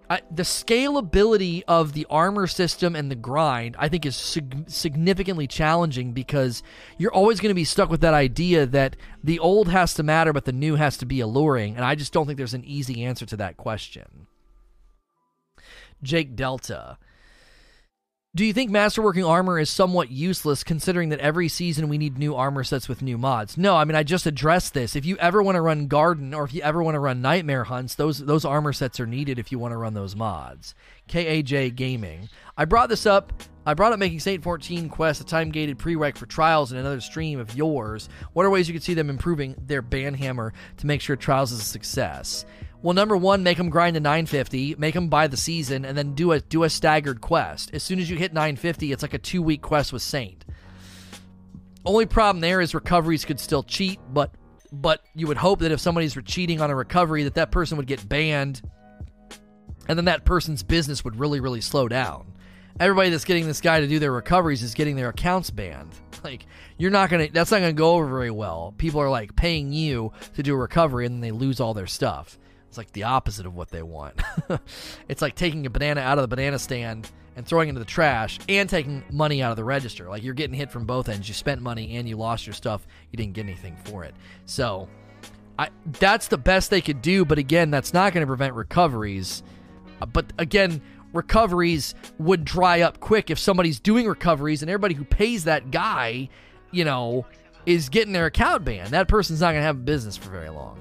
The scalability of the armor system and the grind, I think, is sig- significantly challenging because you're always going to be stuck with that idea that the old has to matter, but the new has to be alluring. And I just don't think there's an easy answer to that question. Jake Delta. Do you think masterworking armor is somewhat useless considering that every season we need new armor sets with new mods? No, I mean I just addressed this. If you ever want to run garden or if you ever want to run nightmare hunts, those those armor sets are needed if you want to run those mods. KAJ Gaming. I brought this up. I brought up making Saint 14 Quest a time gated prereq for trials in another stream of yours. What are ways you could see them improving their banhammer to make sure trials is a success? Well, number one, make them grind to 950, make them buy the season, and then do a do a staggered quest. As soon as you hit 950, it's like a two week quest with Saint. Only problem there is recoveries could still cheat, but but you would hope that if somebody's cheating on a recovery, that that person would get banned, and then that person's business would really really slow down. Everybody that's getting this guy to do their recoveries is getting their accounts banned. Like you're not gonna, that's not gonna go over very well. People are like paying you to do a recovery, and then they lose all their stuff. It's like the opposite of what they want. it's like taking a banana out of the banana stand and throwing it into the trash and taking money out of the register. Like you're getting hit from both ends. You spent money and you lost your stuff. You didn't get anything for it. So I, that's the best they could do. But again, that's not going to prevent recoveries. Uh, but again, recoveries would dry up quick if somebody's doing recoveries and everybody who pays that guy, you know, is getting their account banned. That person's not going to have a business for very long.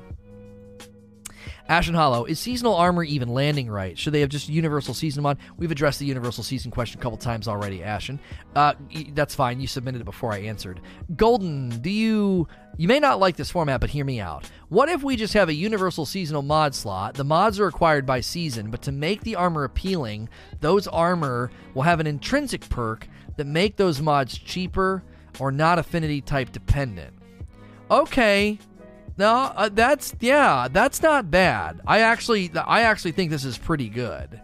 Ashen Hollow, is seasonal armor even landing right? Should they have just universal season mod? We've addressed the universal season question a couple times already, Ashen. Uh, that's fine. You submitted it before I answered. Golden, do you. You may not like this format, but hear me out. What if we just have a universal seasonal mod slot? The mods are acquired by season, but to make the armor appealing, those armor will have an intrinsic perk that make those mods cheaper or not affinity type dependent. Okay, no, uh, that's yeah, that's not bad. I actually, I actually think this is pretty good.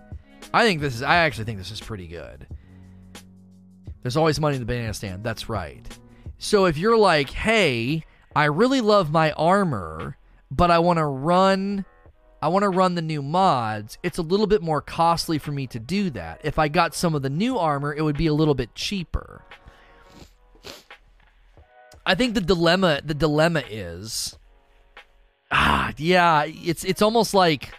I think this is, I actually think this is pretty good. There's always money in the banana stand. That's right. So if you're like, hey, I really love my armor, but I want to run I want to run the new mods. It's a little bit more costly for me to do that. If I got some of the new armor, it would be a little bit cheaper. I think the dilemma the dilemma is ah yeah, it's it's almost like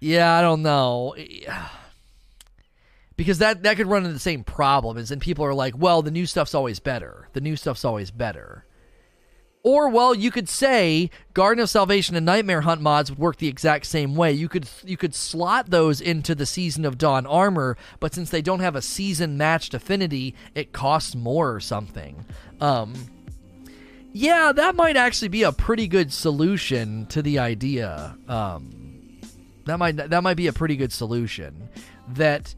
yeah, I don't know. Because that that could run into the same problem is and people are like, "Well, the new stuff's always better. The new stuff's always better." Or well, you could say Garden of Salvation and Nightmare Hunt mods would work the exact same way. You could you could slot those into the Season of Dawn armor, but since they don't have a season matched affinity, it costs more or something. Um, yeah, that might actually be a pretty good solution to the idea. Um, that might that might be a pretty good solution. That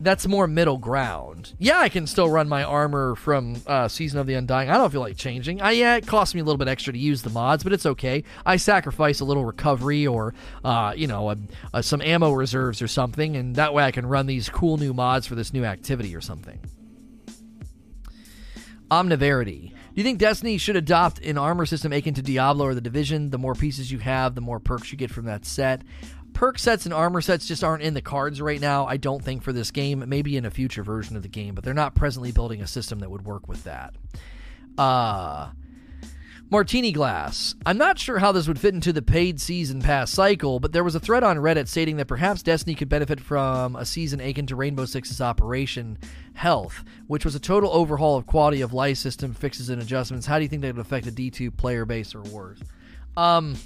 that's more middle ground. Yeah, I can still run my armor from uh, Season of the Undying. I don't feel like changing. I, yeah, it costs me a little bit extra to use the mods, but it's okay. I sacrifice a little recovery or, uh, you know, a, a, some ammo reserves or something, and that way I can run these cool new mods for this new activity or something. Omniverity. You think Destiny should adopt an armor system akin to Diablo or The Division? The more pieces you have, the more perks you get from that set perk sets and armor sets just aren't in the cards right now, I don't think, for this game. Maybe in a future version of the game, but they're not presently building a system that would work with that. Uh. Martini Glass. I'm not sure how this would fit into the paid season pass cycle, but there was a thread on Reddit stating that perhaps Destiny could benefit from a season akin to Rainbow Six's Operation Health, which was a total overhaul of quality of life system fixes and adjustments. How do you think that would affect a D2 player base or worse? Um,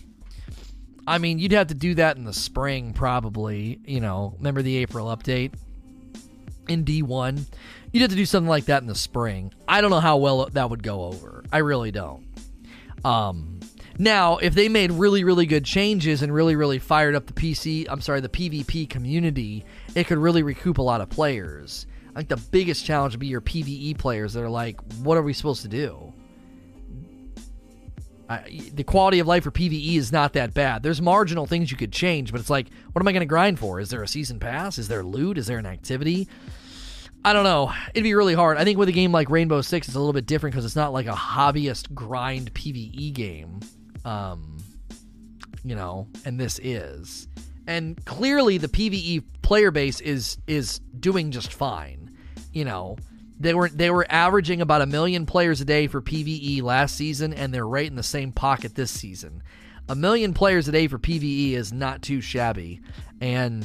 I mean, you'd have to do that in the spring, probably. You know, remember the April update in D1? You'd have to do something like that in the spring. I don't know how well that would go over. I really don't. Um, now, if they made really, really good changes and really, really fired up the PC, I'm sorry, the PvP community, it could really recoup a lot of players. I think the biggest challenge would be your PvE players that are like, what are we supposed to do? the quality of life for PVE is not that bad. There's marginal things you could change, but it's like, what am I going to grind for? Is there a season pass? Is there loot? Is there an activity? I don't know. It'd be really hard. I think with a game like Rainbow Six, it's a little bit different because it's not like a hobbyist grind PVE game. Um, you know, and this is, and clearly the PVE player base is is doing just fine. You know, they were they were averaging about a million players a day for PVE last season, and they're right in the same pocket this season. A million players a day for PVE is not too shabby, and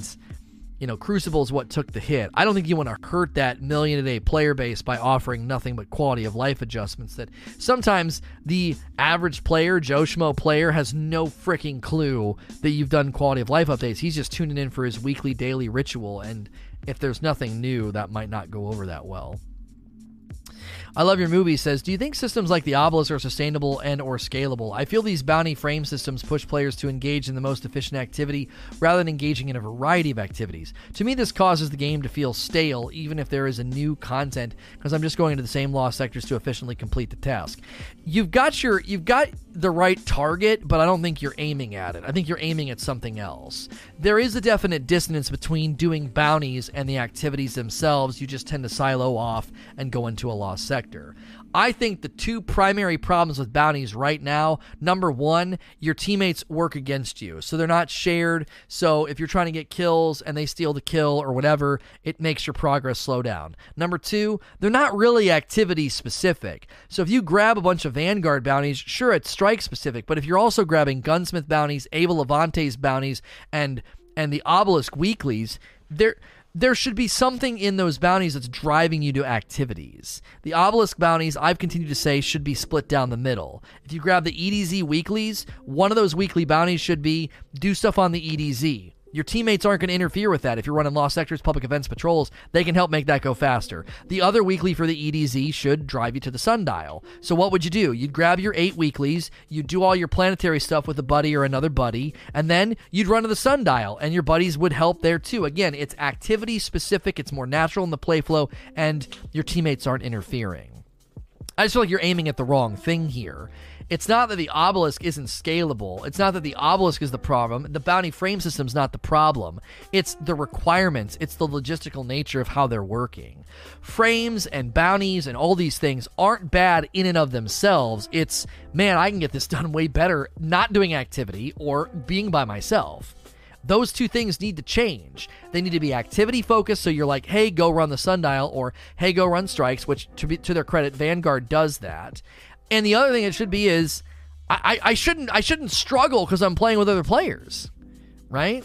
you know Crucible is what took the hit. I don't think you want to hurt that million a day player base by offering nothing but quality of life adjustments. That sometimes the average player, Joe Schmo player, has no freaking clue that you've done quality of life updates. He's just tuning in for his weekly daily ritual, and if there's nothing new, that might not go over that well. I love your movie says, "Do you think systems like the Obelisk are sustainable and or scalable? I feel these bounty frame systems push players to engage in the most efficient activity rather than engaging in a variety of activities. To me, this causes the game to feel stale, even if there is a new content, because I'm just going into the same lost sectors to efficiently complete the task. You've got your you've got the right target, but I don't think you're aiming at it. I think you're aiming at something else. There is a definite dissonance between doing bounties and the activities themselves. You just tend to silo off and go into a lost sector." I think the two primary problems with bounties right now number one, your teammates work against you. So they're not shared. So if you're trying to get kills and they steal the kill or whatever, it makes your progress slow down. Number two, they're not really activity specific. So if you grab a bunch of Vanguard bounties, sure, it's strike specific. But if you're also grabbing Gunsmith bounties, Eva Levante's bounties, and and the Obelisk weeklies, they're there should be something in those bounties that's driving you to activities. The obelisk bounties, I've continued to say, should be split down the middle. If you grab the EDZ weeklies, one of those weekly bounties should be do stuff on the EDZ. Your teammates aren't going to interfere with that. If you're running lost sectors, public events, patrols, they can help make that go faster. The other weekly for the EDZ should drive you to the sundial. So what would you do? You'd grab your eight weeklies, you'd do all your planetary stuff with a buddy or another buddy, and then you'd run to the sundial, and your buddies would help there too. Again, it's activity specific, it's more natural in the play flow, and your teammates aren't interfering. I just feel like you're aiming at the wrong thing here It's not that the obelisk isn't scalable. It's not that the obelisk is the problem. The bounty frame system's not the problem. It's the requirements. It's the logistical nature of how they're working. Frames and bounties and all these things aren't bad in and of themselves. It's, man, I can get this done way better not doing activity or being by myself. Those two things need to change. They need to be activity focused, so you're like, hey, go run the sundial, or hey, go run strikes, which to, be, to their credit, Vanguard does that. And the other thing it should be is I, I, I shouldn't I shouldn't struggle because I'm playing with other players, right?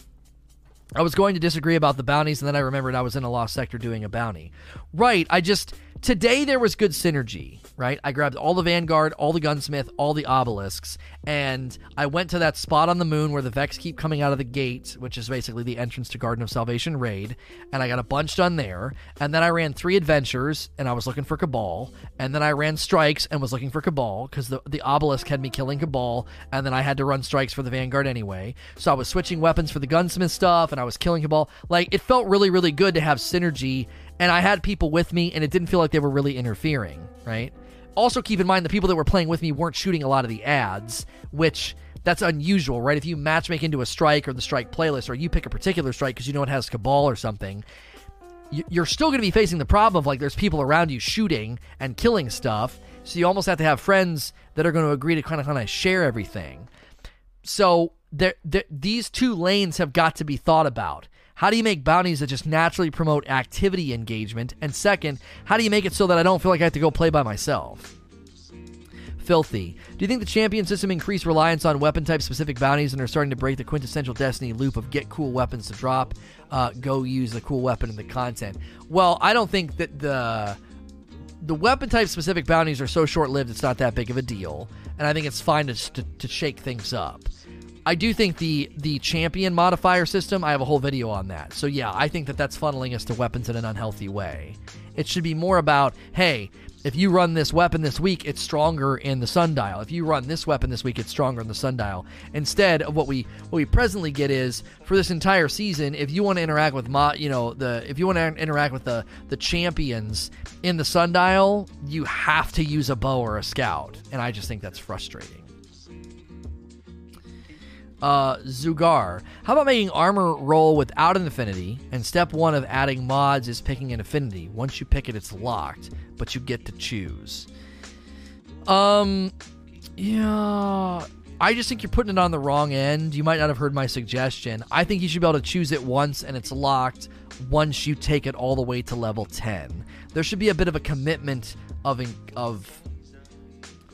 I was going to disagree about the bounties, and then I remembered I was in a lost sector doing a bounty. Right. I just today there was good synergy right? I grabbed all the Vanguard, all the Gunsmith, all the obelisks, and I went to that spot on the moon where the Vex keep coming out of the gate, which is basically the entrance to Garden of Salvation raid, and I got a bunch done there. And then I ran three adventures, and I was looking for Cabal, and then I ran strikes and was looking for Cabal because the the obelisk had me killing Cabal, and then I had to run strikes for the Vanguard anyway. So I was switching weapons for the Gunsmith stuff, and I was killing Cabal. Like it felt really, really good to have synergy and I had people with me, and it didn't feel like they were really interfering, right? Also, keep in mind the people that were playing with me weren't shooting a lot of the ads, which that's unusual, right? If you matchmake into a strike or the strike playlist, or you pick a particular strike because you know it has Cabal or something, you're still going to be facing the problem of like there's people around you shooting and killing stuff. So you almost have to have friends that are going to agree to kind of kind of share everything. So there, these two lanes have got to be thought about. How do you make bounties that just naturally promote activity engagement? And second, how do you make it so that I don't feel like I have to go play by myself? Filthy. Do you think the champion system increased reliance on weapon type specific bounties and are starting to break the quintessential Destiny loop of get cool weapons to drop, uh, go use the cool weapon in the content? Well, I don't think that the the weapon type specific bounties are so short lived it's not that big of a deal, and I think it's fine to, to, to shake things up. I do think the the champion modifier system. I have a whole video on that. So yeah, I think that that's funneling us to weapons in an unhealthy way. It should be more about, hey, if you run this weapon this week, it's stronger in the sundial. If you run this weapon this week, it's stronger in the sundial. Instead of what we what we presently get is for this entire season, if you want to interact with mo, you know the if you want to interact with the the champions in the sundial, you have to use a bow or a scout, and I just think that's frustrating. Uh, Zugar. How about making armor roll without an affinity? And step one of adding mods is picking an affinity. Once you pick it, it's locked, but you get to choose. Um, yeah. I just think you're putting it on the wrong end. You might not have heard my suggestion. I think you should be able to choose it once and it's locked once you take it all the way to level 10. There should be a bit of a commitment of of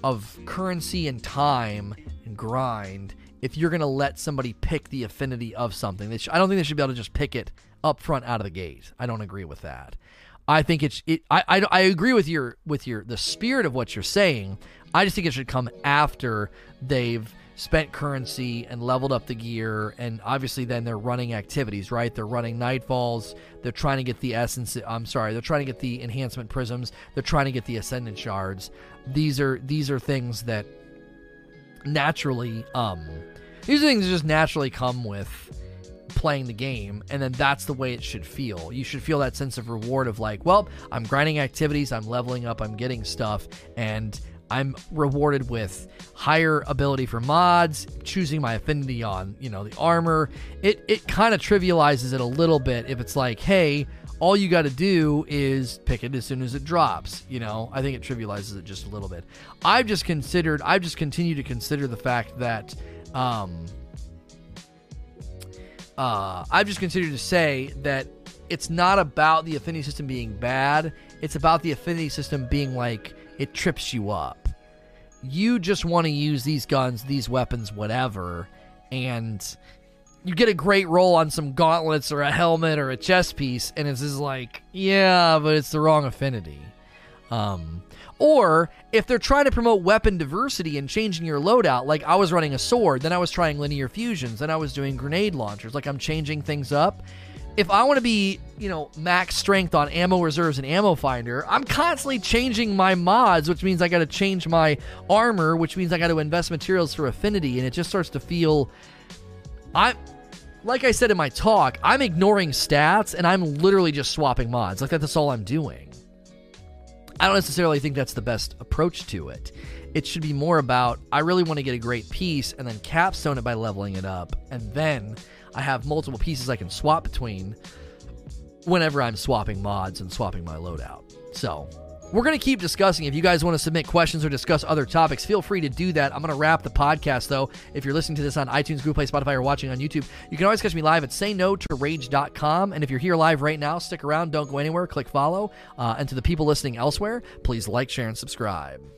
of currency and time and grind if you're going to let somebody pick the affinity of something. Sh- I don't think they should be able to just pick it up front out of the gate. I don't agree with that. I think it's it, I, I, I agree with your with your the spirit of what you're saying. I just think it should come after they've spent currency and leveled up the gear and obviously then they're running activities right they're running nightfalls they're trying to get the essence i'm sorry they're trying to get the enhancement prisms they're trying to get the ascendant shards these are these are things that naturally um these things just naturally come with playing the game and then that's the way it should feel. You should feel that sense of reward of like well i'm grinding activities i'm leveling up i'm getting stuff and i'm rewarded with higher ability for mods choosing my affinity on you know the armor. It it kind of trivializes it a little bit if it's like hey all you got to do is pick it as soon as it drops. You know, I think it trivializes it just a little bit. I've just considered, I've just continued to consider the fact that, um, uh, I've just considered to say that it's not about the affinity system being bad. It's about the affinity system being like it trips you up. You just want to use these guns, these weapons, whatever, and you get a great roll on some gauntlets or a helmet or a chest piece, and it's just like, yeah, but it's the wrong affinity. Um, or if they're trying to promote weapon diversity and changing your loadout, like I was running a sword, then I was trying linear fusions, then I was doing grenade launchers, like I'm changing things up. If I want to be, you know, max strength on ammo reserves and ammo finder, I'm constantly changing my mods, which means I got to change my armor, which means I got to invest materials for affinity, and it just starts to feel I like I said in my talk, I'm ignoring stats and I'm literally just swapping mods. Like that's all I'm doing. I don't necessarily think that's the best approach to it. It should be more about I really want to get a great piece and then capstone it by leveling it up. And then I have multiple pieces I can swap between whenever I'm swapping mods and swapping my loadout. So we're going to keep discussing. If you guys want to submit questions or discuss other topics, feel free to do that. I'm going to wrap the podcast, though. If you're listening to this on iTunes, Google Play, Spotify, or watching on YouTube, you can always catch me live at sayno2rage.com. And if you're here live right now, stick around. Don't go anywhere. Click follow. Uh, and to the people listening elsewhere, please like, share, and subscribe.